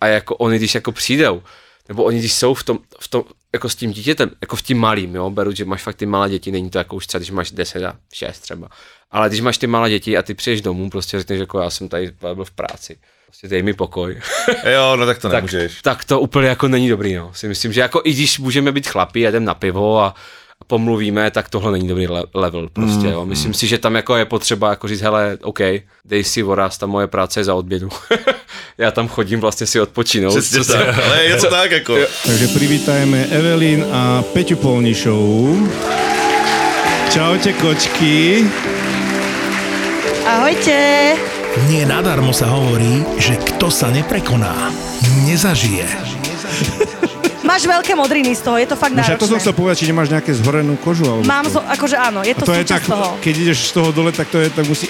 A jako oni, když jako přijdou, nebo oni, když jsou v tom, v tom jako s tím dítětem, jako v tím malým, jo, beru, že máš fakt ty malé děti, není to jako už třeba, když máš 10 a 6 třeba. Ale když máš ty malé děti a ty přijdeš domů, prostě řekneš, jako já jsem tady byl v práci, prostě dej mi pokoj. Jo, no tak to tak, nemůžeš. tak to úplně jako není dobrý, no. Si myslím, že jako i když můžeme být chlapí, jedem na pivo a a pomluvíme, tak tohle není dobrý le- level prostě, jo. Myslím si, že tam jako je potřeba jako říct, hele, OK, dej si voraz, ta moje práce je za odbědu. Já tam chodím vlastně si odpočinout. Přesně co tak, ale je to tak jako. Takže privítajme Evelyn a Peťu Polnišovú. Čaute kočky. Ahojte. Nie nadarmo sa hovorí, že kto sa neprekoná, nezažije. Máš veľké modriny z toho, je to fakt No však to som náročné. chcel povedať, či nemáš nejaké zhorenú kožu. Alebo Mám, zo, akože áno, je A to, to je súčasť tak, toho. keď ideš z toho dole, tak to je, tak musí...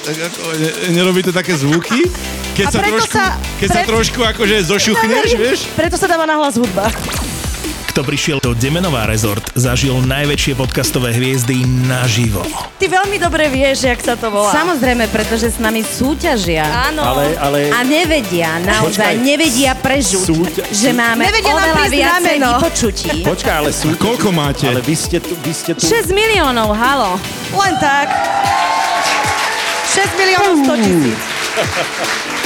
Tak ako, ne, nerobí to také zvuky? Keď A sa preto trošku, sa- keď sa pre- trošku akože zošuchneš, vieš? Preto sa dáva nahlas hudba. Kto prišiel do Demenová rezort, zažil najväčšie podcastové hviezdy naživo. Ty veľmi dobre vieš, jak sa to volá. Samozrejme, pretože s nami súťažia. Áno. Ale, ale... A nevedia, naozaj Počkaj. nevedia prežuť, Súťa- že máme Nevedia oveľa viacej vypočutí. Počkaj, ale sú... Koľko máte? Ale vy ste tu, vy ste tu... 6 miliónov, halo. Len tak. 6 miliónov 100 tisíc.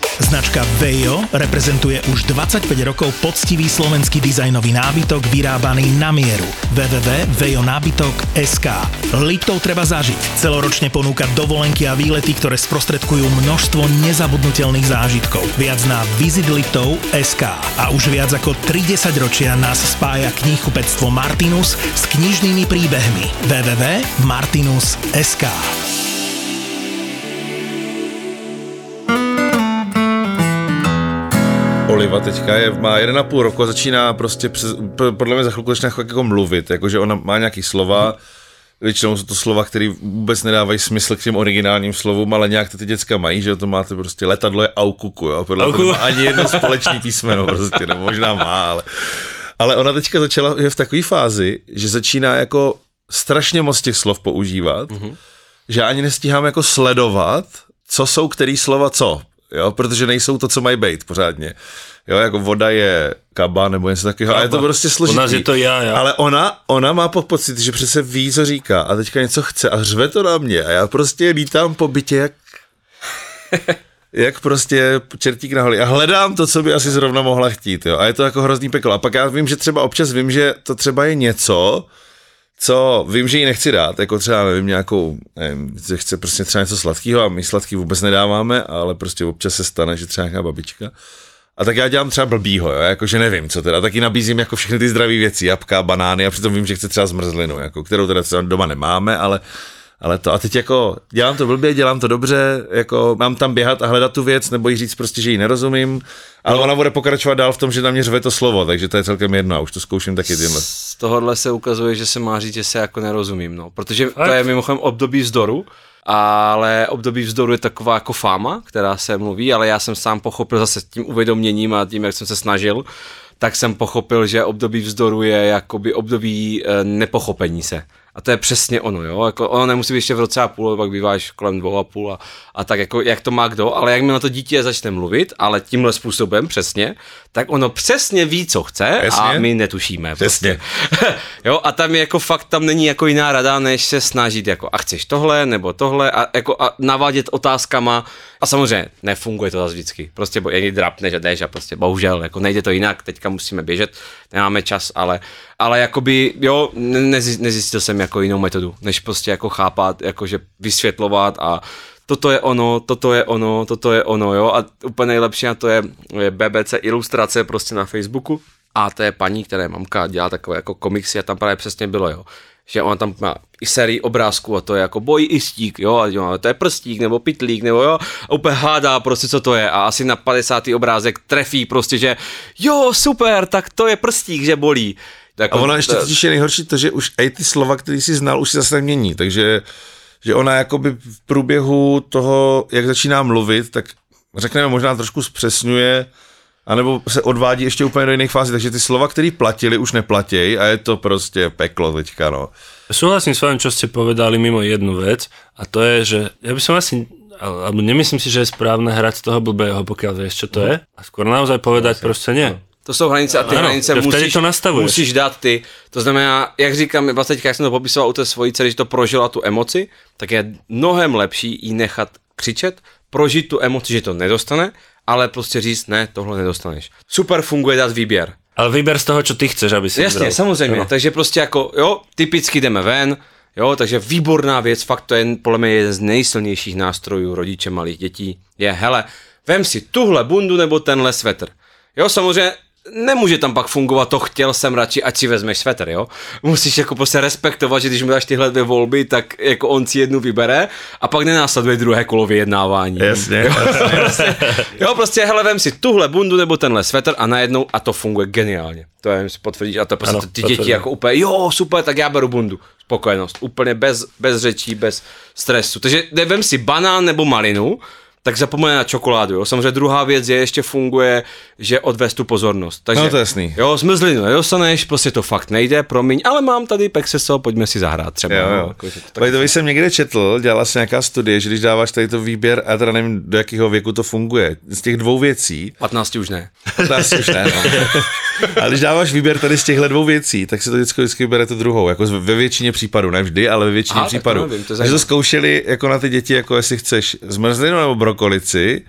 Značka Vejo reprezentuje už 25 rokov poctivý slovenský dizajnový nábytok vyrábaný na mieru. www.vejonábytok.sk Liptov treba zažiť. Celoročne ponúka dovolenky a výlety, ktoré sprostredkujú množstvo nezabudnutelných zážitkov. Viac na visitliptov.sk A už viac ako 30 ročia nás spája knihkupectvo Martinus s knižnými príbehmi. www.martinus.sk Oliva teďka je, má jeden a půl roku a začíná prostě, přes, podle mě za chvilku začíná jako, jako mluvit, jakože ona má nějaký slova, většinou jsou to slova, které vůbec nedávají smysl k těm originálním slovům, ale nějak to ty děcka mají, že to máte prostě letadlo je aukuku, jo, podle toho nemá ani jedno společný písmeno prostě, nebo možná má, ale, ale ona teďka začala, je v takové fázi, že začíná jako strašně moc těch slov používat, mm-hmm. že ani nestíhám jako sledovat, co jsou který slova co, jo, protože nejsou to, co mají být pořádně. Jo, jako voda je kaba nebo něco takového, a je to prostě složitý. Nás je to já, já. Ale ona, ona má po pocit, že přece ví, co říká a teďka něco chce a řve to na mě a já prostě lítám po bytě jak jak prostě čertík na holi. A hledám to, co by asi zrovna mohla chtít. Jo. A je to jako hrozný peklo. A pak já vím, že třeba občas vím, že to třeba je něco, co vím, že jí nechci dát, jako třeba nevím, nějakou, nevím, že chce prostě třeba něco sladkého a my sladký vůbec nedáváme, ale prostě občas se stane, že třeba nějaká babička. A tak já dělám třeba blbýho, jo, jakože nevím, co teda, taky nabízím jako všechny ty zdravé věci, jabka, banány a přitom vím, že chce třeba zmrzlinu, jako, kterou teda třeba doma nemáme, ale ale to a teď jako dělám to blbě, dělám to dobře, jako mám tam běhat a hledat tu věc, nebo jí říct prostě, že ji nerozumím, ale ona bude pokračovat dál v tom, že na mě řve to slovo, takže to je celkem jedno a už to zkouším taky tímhle. Z tohohle se ukazuje, že se má říct, že se jako nerozumím, no. Protože to je mimochodem období vzdoru, ale období vzdoru je taková jako fáma, která se mluví, ale já jsem sám pochopil zase tím uvědoměním a tím, jak jsem se snažil, tak jsem pochopil, že období vzdoru je jakoby období e, nepochopení se. A to je přesně ono, jo. Jako ono nemusí být ještě v roce a půl, pak býváš kolem dvou a půl a, a tak jako, jak to má kdo, ale jak mi na to dítě začne mluvit, ale tímhle způsobem přesně, tak ono přesně ví, co chce Přesně. a my netušíme. Přesně. Prostě. jo, a tam je jako fakt, tam není jako jiná rada, než se snažit jako a chceš tohle nebo tohle a, jako a navádět otázkama a samozřejmě nefunguje to zase vždycky. Prostě bo, jen drapneš a jdeš a prostě bohužel, jako nejde to jinak, teďka musíme běžet, nemáme čas, ale, ale jakoby, jo, nezjistil jsem jako jinou metodu, než prostě jako chápat, jakože vysvětlovat a toto je ono, toto je ono, toto je ono, jo, a úplně nejlepší na to je, je BBC ilustrace prostě na Facebooku. A to je paní, která je mamka, dělá takové jako komiksy a tam právě přesně bylo, jo, že ona tam má i sérii obrázků a to je jako boj i stík, jo, a jo, to je prstík nebo pitlík, nebo jo, a úplně hádá prostě, co to je. A asi na 50. obrázek trefí prostě, že jo, super, tak to je prstík, že bolí. Tak A ona ještě totiž je nejhorší to, že už i ty slova, které si znal, už si zase nemění, takže že ona jakoby v průběhu toho, jak začíná mluvit, tak řekneme možná trošku zpřesňuje, anebo se odvádí ještě úplně do jiných fází, takže ty slova, které platily, už neplatí a je to prostě peklo teďka, no. Súhlasím s vami, čo ste povedali mimo jednu vec a to je, že ja by som asi alebo nemyslím si, že je správne hrať z toho blbého, pokiaľ vieš, čo to je. A skôr naozaj povedať proste nie. To jsou hranice a ty Ano, hranice musíš, to nastavuješ. musíš dát ty. To znamená, jak říkám, vlastně jak jsem to popisoval u té svojí dcery, že to prožila tu emoci, tak je mnohem lepší jí nechat křičet, prožít tu emoci, že to nedostane, ale prostě říct, ne, tohle nedostaneš. Super funguje dát výběr. Ale vyber z toho, čo ty chceš, aby si Jasně, vybral. samozřejmě. Jo. Takže prostě jako, jo, typicky jdeme ven, jo, takže výborná věc, fakt to je podle mě jeden z nejsilnějších nástrojů rodiče malých dětí, je, hele, vem si tuhle bundu nebo tenhle svetr. Jo, samozřejmě nemůže tam pak fungovat to chtěl jsem radši, ať si vezmeš svetr, jo. Musíš jako prostě respektovat, že když mu dáš tyhle dvě volby, tak jako on si jednu vybere a pak nenásleduje druhé kolo vyjednávání. Jasně, Jo, prostě, jo, prostě hele, vem si tuhle bundu nebo tenhle svetr a najednou a to funguje geniálně. To je, si potvrdíš a to prostě Ano, ty děti potvrdím. jako úplně, jo, super, tak já beru bundu. Spokojenost, úplně bez, bez řečí, bez stresu. Takže vem si banán nebo malinu, tak zapomene na čokoládu. Jo. Samozřejmě druhá věc je, ještě funguje, že odvést tu pozornost. Takže, No, to je jasný. Jo, zmrzlinu nedostaneš, prostě to fakt nejde, promiň, ale mám tady pexeso, pojďme si zahrát třeba. Jo, no, jo. jako, že to tak- By jsem někde četl, dělala se nějaká studie, že když dáváš tady to výběr, a teda nevím, do jakého věku to funguje, z těch dvou věcí, 15 už ne. 15 už ne, no. Ale když dáváš výběr tady z těchto dvou věcí, tak si to vždycky, vždycky vybere tu druhou, jako ve většině případů, ne vždy, ale ve většině Aha, tak to případů. nevím, to to zkoušeli jako na ty děti, jako jestli chceš zmrzlinu nebo brokolici,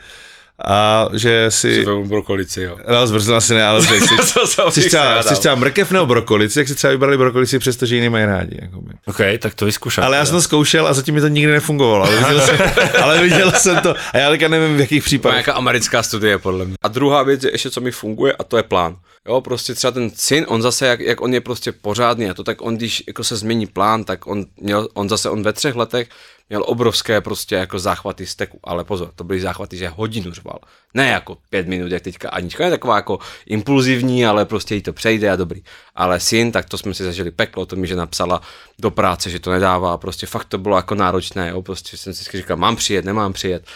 a že si... brokolici, jo. No, zmrzlina si ne, ale že si, To jsi si třeba, hádal. jsi třeba mrkev nebo brokolici, jak si třeba vybrali brokolici, přestože ji nemají rádi. Jakoby. OK, tak to vyskúšam. Ale já jsem to zkoušel a zatím mi to nikdy nefungovalo. Ale viděl jsem, ale viděl jsem to. A já teďka nevím, v jakých případech. nějaká americká studie, podle mě. A druhá věc je ještě, co mi funguje, a to je plán. Jo, prostě třeba ten syn, on zase, jak, jak on je prostě pořádný a to, tak on, když jako se změní plán, tak on, měl, on zase, on ve třech letech měl obrovské prostě jako záchvaty steku, ale pozor, to byly záchvaty, že hodinu řval. Ne jako pět minut, jak teďka Anička, je taková jako impulzivní, ale prostě jí to přejde a dobrý. Ale syn, tak to jsme si zažili peklo, to mi, že napsala do práce, že to nedává, prostě fakt to bylo jako náročné, jo, prostě jsem si říkal, mám přijet, nemám přijet.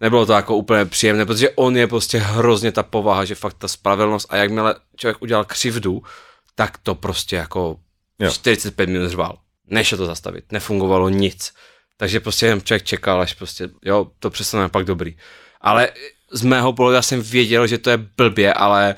Nebylo to jako úplně příjemné, protože on je prostě hrozně ta povaha, že fakt ta spravedlnost a jakmile člověk udělal křivdu, tak to prostě jako Jo. 45 minut řval. Nešlo to zastavit, nefungovalo nic. Takže prostě jen člověk čekal, až prostě, jo, to přestane pak dobrý. Ale z mého pohledu já jsem věděl, že to je blbě, ale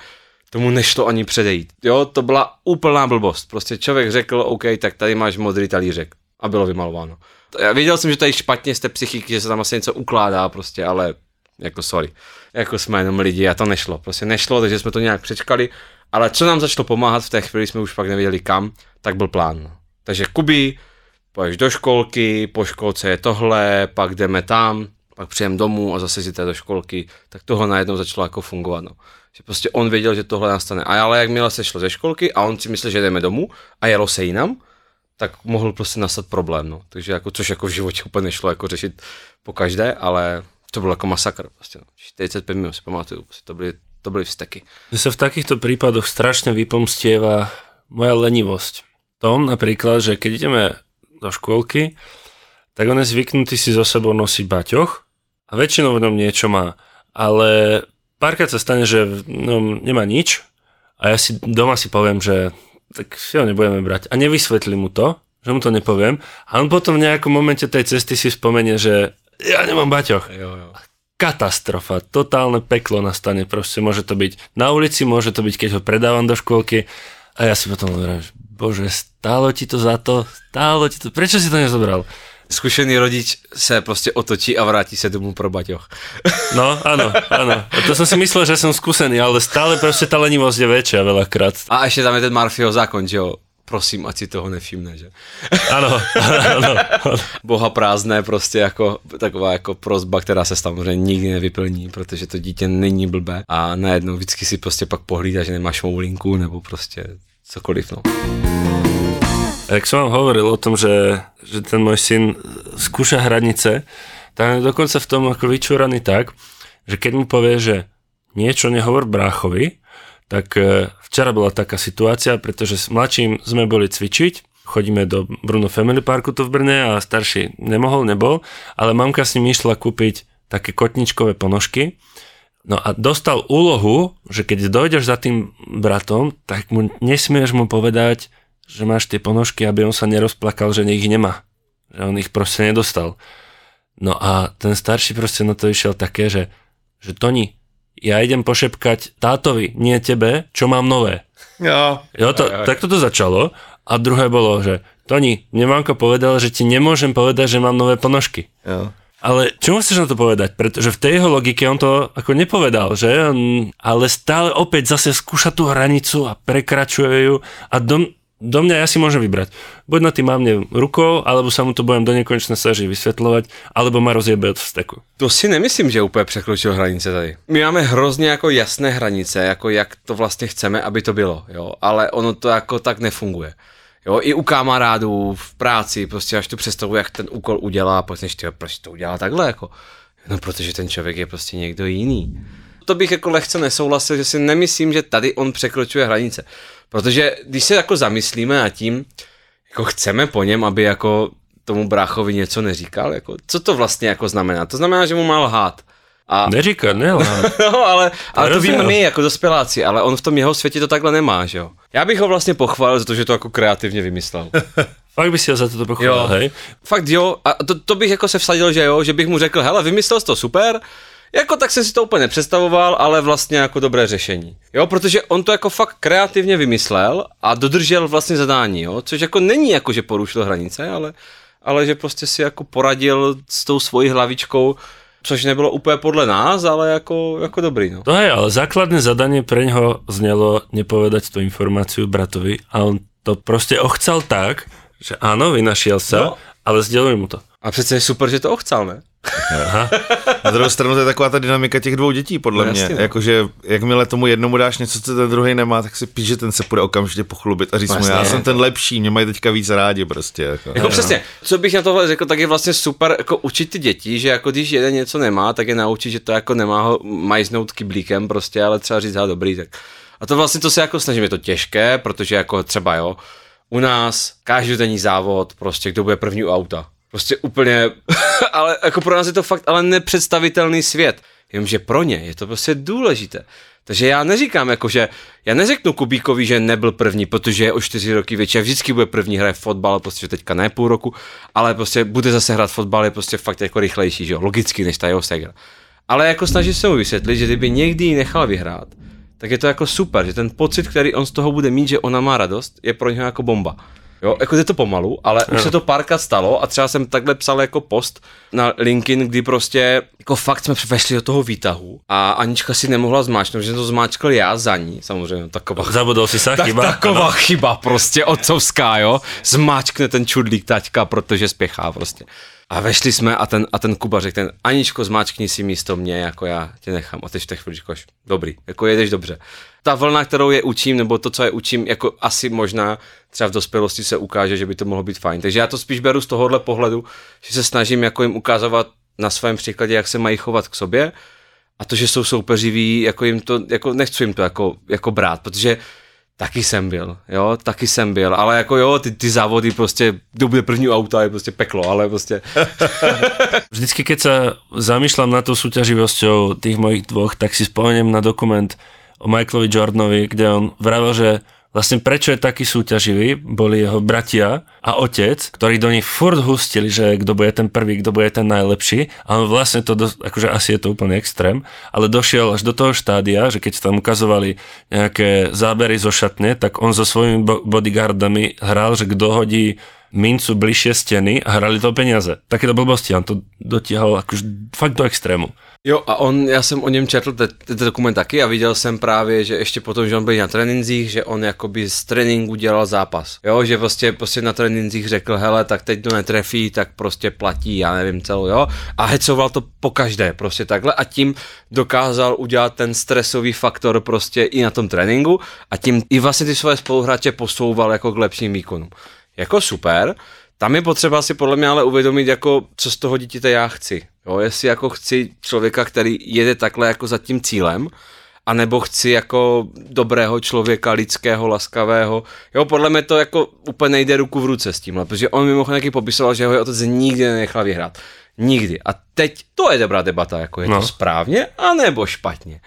tomu nešlo ani předejít. Jo, to byla úplná blbost. Prostě člověk řekl, OK, tak tady máš modrý talířek. A bylo vymalováno. Já věděl jsem, že tady špatně z té psychiky, že se tam asi něco ukládá prostě, ale jako sorry. Jako jsme jenom lidi a to nešlo. Prostě nešlo, takže jsme to nějak přečkali. Ale co nám začalo pomáhat v té chvíli, jsme už pak nevěděli kam, tak byl plán. Takže Kubi, poješ do školky, po školce je tohle, pak jdeme tam, pak přijem domů a zase si do školky, tak tohle najednou začalo jako fungovat. No. Že prostě on věděl, že tohle nastane. A ale jakmile se šlo ze školky a on si myslel, že jdeme domů a jelo se jinam, tak mohl prostě nastat problém. No. Takže jako, což jako v životě úplně nešlo jako řešit po každé, ale to byl jako masakr. Prostě, no. 45 minut si pamatuju, prostě to byly, to byly vzteky. Že sa v takýchto prípadoch strašne vypomstieva moja lenivosť. Tom napríklad, že keď ideme do škôlky, tak on je zvyknutý si so sebou nosiť baťoch a väčšinou v ňom niečo má. Ale párkrát sa stane, že v ňom nemá nič a ja si doma si poviem, že tak si ho nebudeme brať. A nevysvetlím mu to, že mu to nepoviem. A on potom v nejakom momente tej cesty si spomenie, že ja nemám baťoch Jo, jo. katastrofa, totálne peklo nastane, proste môže to byť na ulici, môže to byť, keď ho predávam do škôlky a ja si potom hovorím, že bože, stálo ti to za to, stálo ti to, prečo si to nezobral? Zkušený rodič se prostě otočí a vrátí se domů pro baťoch. No, áno, áno. A to som si myslel, že som skúsený, ale stále proste tá lenivosť je väčšia veľakrát. A ještě tam je ten Murphyho zákon, že jo? Prosím, ať si toho nevšimne, že? Áno, áno, áno. Boha prázdné prostě jako taková jako prozba, která se samozřejmě nikdy nevyplní, protože to dítě není blbé a najednou vždycky si prostě pak pohlídá, že nemá šmoulinku nebo prostě cokoliv, no. Jak som vám hovoril o tom, že, že ten môj syn skúša hranice, tak je dokonca v tom ako vyčúraný tak, že keď mu povie, že niečo nehovor bráchovi, tak e, včera bola taká situácia, pretože s mladším sme boli cvičiť, chodíme do Bruno Family Parku tu v Brne a starší nemohol, nebol, ale mamka s ním išla kúpiť také kotničkové ponožky, No a dostal úlohu, že keď dojdeš za tým bratom, tak mu nesmieš mu povedať, že máš tie ponožky, aby on sa nerozplakal, že ich nemá. Že on ich proste nedostal. No a ten starší proste na to išiel také, že, že Toni, ja idem pošepkať tátovi, nie tebe, čo mám nové. Jo. Jo, to, tak toto začalo. A druhé bolo, že Toni, mne mamka povedala, že ti nemôžem povedať, že mám nové ponožky. Jo. Ale čo musíš na to povedať? Pretože v tej jeho logike on to ako nepovedal, že? On, ale stále opäť zase skúša tú hranicu a prekračuje ju a do, do mňa ja si môžem vybrať. Buď na tým mávne rukou, alebo sa mu to budem do nekonečna snažiť vysvetľovať, alebo ma rozjebe od vsteku. To si nemyslím, že úplně překročil hranice tady. My máme hrozně jako jasné hranice, jako jak to vlastně chceme, aby to bylo, jo, ale ono to jako tak nefunguje. Jo, i u kamarádů v práci, prostě až tu představu, jak ten úkol udělá, pak než ty, proč to udělá takhle, jako. No, protože ten člověk je prostě někdo jiný. To bych jako lehce nesouhlasil, že si nemyslím, že tady on překročuje hranice. Protože když se jako zamyslíme nad tím, jako chceme po něm, aby jako tomu bráchovi něco neříkal, jako, co to vlastně jako znamená? To znamená, že mu má lhát. A, Neříká, ne, no, ale, ale to víme my jako dospěláci, ale on v tom jeho světě to takhle nemá, že jo. Já bych ho vlastně pochválil za to, že to jako kreativně vymyslel. Fakt by si ho za toto pochválil, Jo. hej? Fakt jo, a to, to bych jako se vsadil, že jo, že bych mu řekl, hele, vymyslel jsi to super, jako tak jsem si to úplně nepředstavoval, ale vlastně jako dobré řešení. Jo, protože on to jako fakt kreativně vymyslel a dodržel vlastně zadání, jo, což jako není jako, že porušil hranice, ale, ale že prostě si jako poradil s tou svojí hlavičkou, což nebylo úplně podle nás, ale jako, jako dobrý, no. No hej, ale základné zadanie pre ňoho znelo nepovedať tú informáciu bratovi a on to proste ochcal tak, že áno, vynašiel sa, No. ale sdeluj mu to. A přece je super, že to ochcal, ne? Na druhou stranu to je taková ta dynamika těch dvou dětí, podle No mě. jasně, no. Jakože jakmile tomu jednomu dáš něco, co ten druhý nemá, tak si píš, že ten se půjde okamžitě pochlubit a říct No mu, já jasně. jsem ten lepší, mě mají teďka víc rádi prostě. Jako. Jako přesně, co bych na tohle řekl, tak je vlastně super jako učit ty děti, že jako když jeden něco nemá, tak je naučit, že to jako nemá ho majznout kyblíkem prostě, ale třeba říct, ha, dobrý, tak. A to vlastně to se jako snažím, je to těžké, protože jako třeba jo, u nás každodenní závod, prostě kdo bude první u auta. Prostě úplně, ale jako pro nás je to fakt ale nepředstavitelný svět. Jenomže pro ně je to prostě důležité. Takže já neříkám jako, že já neřeknu Kubíkovi, že nebyl první, protože je o čtyři roky větší a vždycky bude první hraje fotbal, prostě teďka ne půl roku, ale prostě bude zase hrát fotbal, je prostě fakt jako rychlejší, že jo, logicky než ta jeho segra. Ale jako snažím se mu vysvětlit, že kdyby někdy ji nechal vyhrát, tak je to jako super, že ten pocit, který on z toho bude mít, že ona má radost, je pro něho jako bomba. Jo, jako je to pomalu, ale už se to párkrát stalo a třeba jsem takhle psal jako post na LinkedIn, kdy prostě jako fakt jsme vešli do toho výtahu a Anička si nemohla zmáčknout, že to zmáčkal já za ní, samozřejmě taková Zabudol si sa, tak, chyba? Taková chyba prostě otcovská, jo. Zmáčkne ten čudlík taťka, protože spěchá prostě. A vešli jsme a ten, a ten Kuba řekl, ten Aničko, zmáčkni si místo mě, jako já tě nechám. A teď v těch chvíličkoš, dobrý, jako jedeš dobře. Ta vlna, kterou je učím, nebo to, co je učím, jako asi možná třeba v dospělosti se ukáže, že by to mohlo být fajn. Takže já to spíš beru z tohohle pohledu, že se snažím jako jim ukázovat na svém příkladě, jak se mají chovat k sobě a to, že jsou soupeřiví, jako jim to, jako nechci jim to jako, jako brát, protože taky jsem byl, jo, taky jsem byl, ale jako jo, ty, ty závody prostě, kdo bude první auta, je prostě peklo, ale prostě, Vždycky, keď sa zamýšľam nad tou súťaživosťou tých mojich dvoch, tak si spomeniem na dokument o Michaelovi Jordanovi, kde on vravel, že vlastne prečo je taký súťaživý, boli jeho bratia a otec, ktorí do nich furt hustili, že kto bude ten prvý, kto bude ten najlepší a on vlastne to, dos- akože asi je to úplný extrém, ale došiel až do toho štádia, že keď tam ukazovali nejaké zábery zo šatne, tak on so svojimi bo- bodyguardami hral, že kto hodí mincu bližšie steny a hrali to peniaze. Takéto blbosti, on to dotiahol akože fakt do extrému. Jo, a on, já jsem o něm četl te- ten dokument taky a viděl jsem právě, že ještě potom, že on byl na tréninzích, že on jakoby z tréninku dělal zápas. Jo, že prostě, prostě na tréninzích řekl, hele, tak teď to netrefí, tak prostě platí, já nevím celou, jo. A hecoval to po každé, prostě takhle a tím dokázal udělat ten stresový faktor prostě i na tom tréninku a tím i vlastně ty svoje spoluhráče posouval jako k lepším výkonům. Jako super, tam je potřeba si podle mě ale uvědomit, jako, co z toho dítěte já chci. Jo, jestli jako chci člověka, který jede takhle jako za tím cílem, anebo chci jako dobrého člověka, lidského, laskavého. Jo, podle mě to jako úplně nejde ruku v ruce s tímhle, protože on mimochodem taky popisoval, že ho otec nikdy nenechal vyhrát. Nikdy. A teď to je dobrá debata, jako je no. To správně, anebo špatně.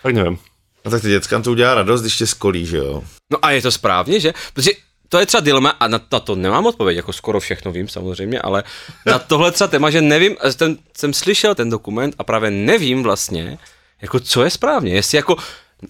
Fakt nevím. No tak ty dětskám to udělá radost, když tě skolí, že jo. No a je to správně, že? Protože to je třeba dilema a na, na to nemám odpověď, jako skoro všechno vím samozřejmě, ale na tohle třeba téma, že nevím, ten, jsem slyšel ten dokument a právě nevím vlastně, jako co je správně, jestli jako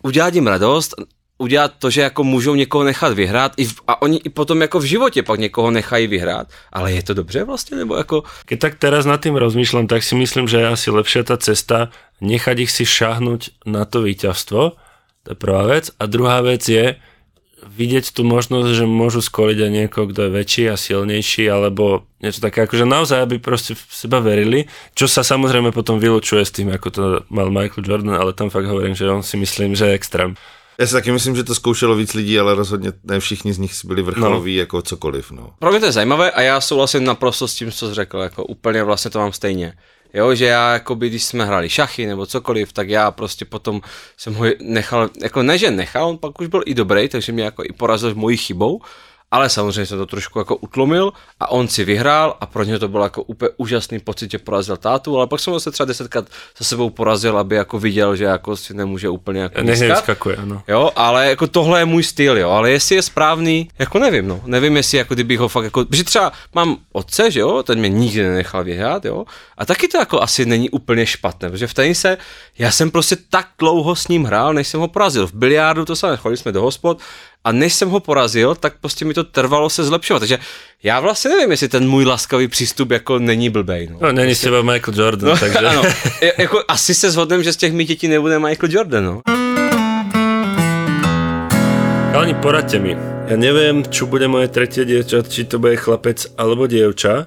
udělat jim radost, udělat to, že jako můžou někoho nechat vyhrát i v, a oni i potom jako v životě pak někoho nechají vyhrát, ale je to dobře vlastně, nebo jako Keď tak teraz nad tým rozmýšľam, tak si myslím, že je asi lepšia tá cesta nechať ich si šahnuť na to víťazstvo, to je prvá vec. A druhá vec je vidieť tú možnosť, že môžu skoliť aj niekoho, kto je väčší a silnejší, alebo niečo také, akože naozaj, aby proste v seba verili, čo sa samozrejme potom vylučuje s tým, ako to mal Michael Jordan, ale tam fakt hovorím, že on si myslím, že je extrém. Já si taky myslím, že to zkoušelo víc lidí, ale rozhodně ne všichni z nich byli vrcholoví no. jako cokoliv. No. Pro mě to je zajímavé a já souhlasím naprosto s tím, co jsi řekl, jako úplně vlastně to mám stejně. Jo, že já, jakoby, když jsme hráli šachy nebo cokoliv, tak já prostě potom jsem ho nechal, jako ne, že nechal, on pak už byl i dobrý, takže mě jako i porazil mojí chybou, ale samozřejmě jsem to trošku jako utlumil a on si vyhrál a pro něho to byl jako úplně úžasný pocit, že porazil tátu, ale pak jsem ho se třeba desetkrát za sebou porazil, aby jako viděl, že jako si nemůže úplně jako nevyskakuje, ano. Jo, ale jako tohle je můj styl, jo, ale jestli je správný, jako nevím, no, nevím, jestli jako kdybych ho fakt jako, protože třeba mám otce, že jo, ten mě nikdy nenechal vyhrát, jo, a taky to jako asi není úplně špatné, protože v tenise, já jsem prostě tak dlouho s ním hrál, než jsem ho porazil, v biliardu to samé, chodili jsme do hospod, a než jsem ho porazil, tak prostě mi to trvalo se zlepšovat, takže já vlastně nevím, jestli ten můj laskavý přístup jako není blbej, no. No, není z teba Michael Jordan, No, takže... ano, jako asi se shodneme, že z těch mých dětí nebude Michael Jordan, no. Chalani, poradte mi. Ja neviem, čo bude moje tretie dievča, či to bude chlapec alebo dievča,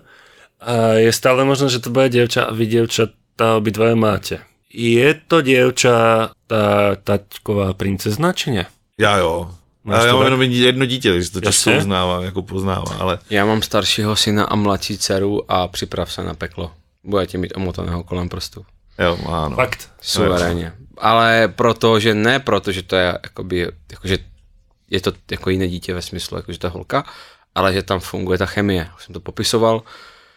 A je stále možné, že to bude dievča a vy dievčatá obidvaja máte. Je to dievča tá taťková princezna, či ne? Já jo. Máš A já mám jenom jedno dítě, takže to často Jasně. uznávám, jako poznávám, ale Já mám staršího syna a mladší dceru a připrav se na peklo. Budete mít omotaného kolem prstu. jo, ano. Fakt. Suverénně. Ale proto, že ne proto, že to je jakoby, jakože je to jako jiné dítě ve smyslu, jakože ta holka, ale že tam funguje ta chemie. Už jsem to popisoval.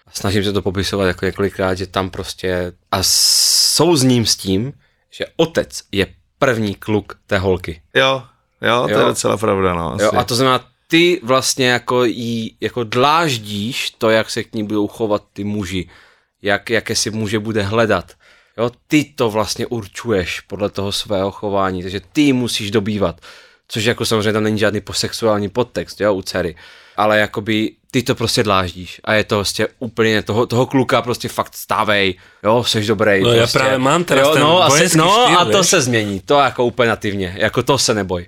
A snažím se to popisovat jako několikrát, že tam prostě a souzním s tím, že otec je první kluk té holky. Jo, jo, to Jo. je docela pravda, no. Asi. Jo, a to znamená, ty vlastně jako jí jako dláždíš to, jak se k ní budou chovat ty muži, jak, jaké si muže bude hledat. Jo, ty to vlastně určuješ podle toho svého chování, takže ty ji musíš dobývat. Což jako samozřejmě tam není žádný posexuální podtext, jo, u dcery. Ale jakoby ty to prostě dláždíš a je to prostě úplně toho, toho kluka prostě fakt stávej, jo, seš dobrý. No, já prostě. právě mám teraz jo, ten no, a, se, vojenský no štýl, a to se změní, to jako úplně nativně, jako to se neboj.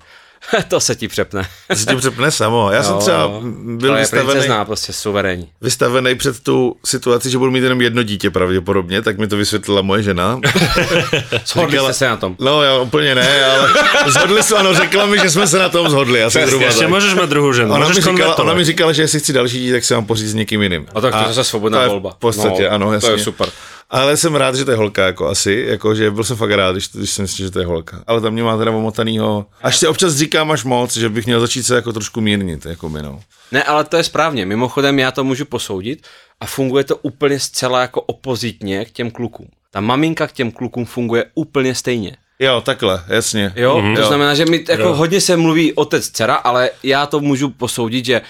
to se ti přepne. To se tím přepne samo. Já jsem třeba byl to je vystavený, princezná, prostě suverénní. vystavený před tu situaci, že budu mít jenom jedno dítě pravděpodobně, tak mi to vysvětlila moje žena. Shodli Říkala- jste se na tom. No, já úplně ne, ale zhodli jsme, ano, řekla mi, že jsme se na tom zhodli. Asi zhruba Ještě tak. můžeš mít druhou ženu. Ona mi, můžeš říkala, ona mi říkala, že jestli chci další dítě, tak se mám pořídit s někým jiným. A tak to je zase svobodná to je volba. V podstatě, No, ano, to jasně. je super. Ale jsem rád, že to je holka, jako asi, jako, že byl jsem fakt rád, když, když jsem si, že to je holka. Ale tam mě má teda omotanýho. Až si občas říkám až moc, že bych měl začít se jako trošku mírnit, jako mi, no. Ne, ale to je správně. Mimochodem já to můžu posoudit a funguje to úplně zcela jako opozitně k těm klukům. Ta maminka k těm klukům funguje úplně stejně. Jo, takhle, jasně. Jo, Mhm. mm-hmm. to znamená, že mi jako Jo. hodně se mluví otec, dcera, ale já to můžu posoudit, že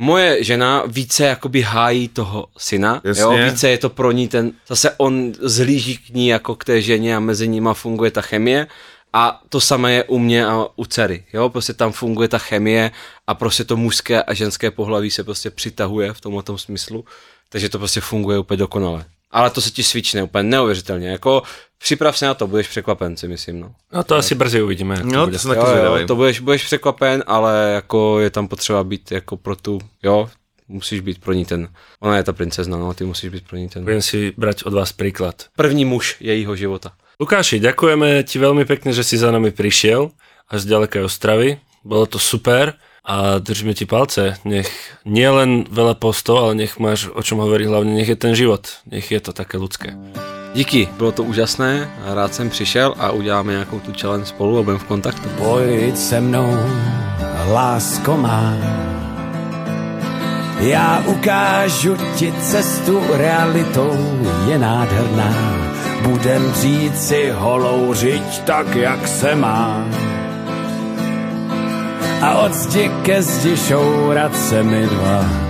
moje žena více jakoby hájí toho syna, Jasně. jo, více je to pro ní ten, zase on zhlíží k ní jako k té ženě a mezi nima funguje ta chemie a to samé je u mě a u dcery, jo, prostě tam funguje ta chemie a prostě to mužské a ženské pohlaví se prostě přitahuje v tomhle tom smyslu, takže to prostě funguje úplně dokonale. Ale to se ti svične úplně neuvěřitelně, jako připrav se na to, budeš překvapen, si myslím, no. No to asi brzy uvidíme, jak to No, bude. to jsem taky Jo, jo, to budeš, budeš překvapen, ale jako je tam potřeba být jako pro tu, jo, musíš být pro ní ten, ona je ta princezna, no, ty musíš být pro ní ten Budem si brať od vás príklad. první muž jejího života. Lukáši, ďakujeme ti veľmi pekne, že si za nami prišiel až z ďalekej Ostravy. Bolo to super a držíme ti palce. Nech nie len veľa postov, ale nech máš o čom hovoriť, hlavne nech je ten život. Nech je to také ľudské. Díky, bylo to úžasné, a rád jsem přišel a uděláme nějakou tu challenge spolu a budeme v kontaktu. Pojď se mnou, lásko má. Já ukážu ti cestu realitou, je nádherná. Budem říct si holou řiď tak, jak se má. A od zdi ke zdi šourat se mi dva.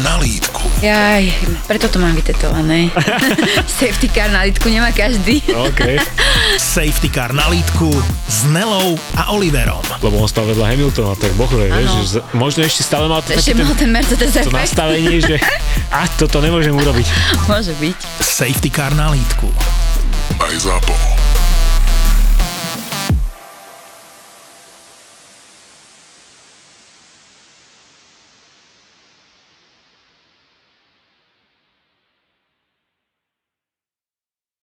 na lítku. Jaj, preto to mám vytetované. Safety car na litku nemá každý. OK. Safety Car na lítku s Nelou a Oliverom. Lebo on stal vedľa Hamiltona, tak bohre, vieš, že z- možno ešte stále mal to, Ešte mal ten Mercedes to nastavenie, že a toto nemôžem urobiť. Môže byť. Safety Car na lítku. Aj ZAPO.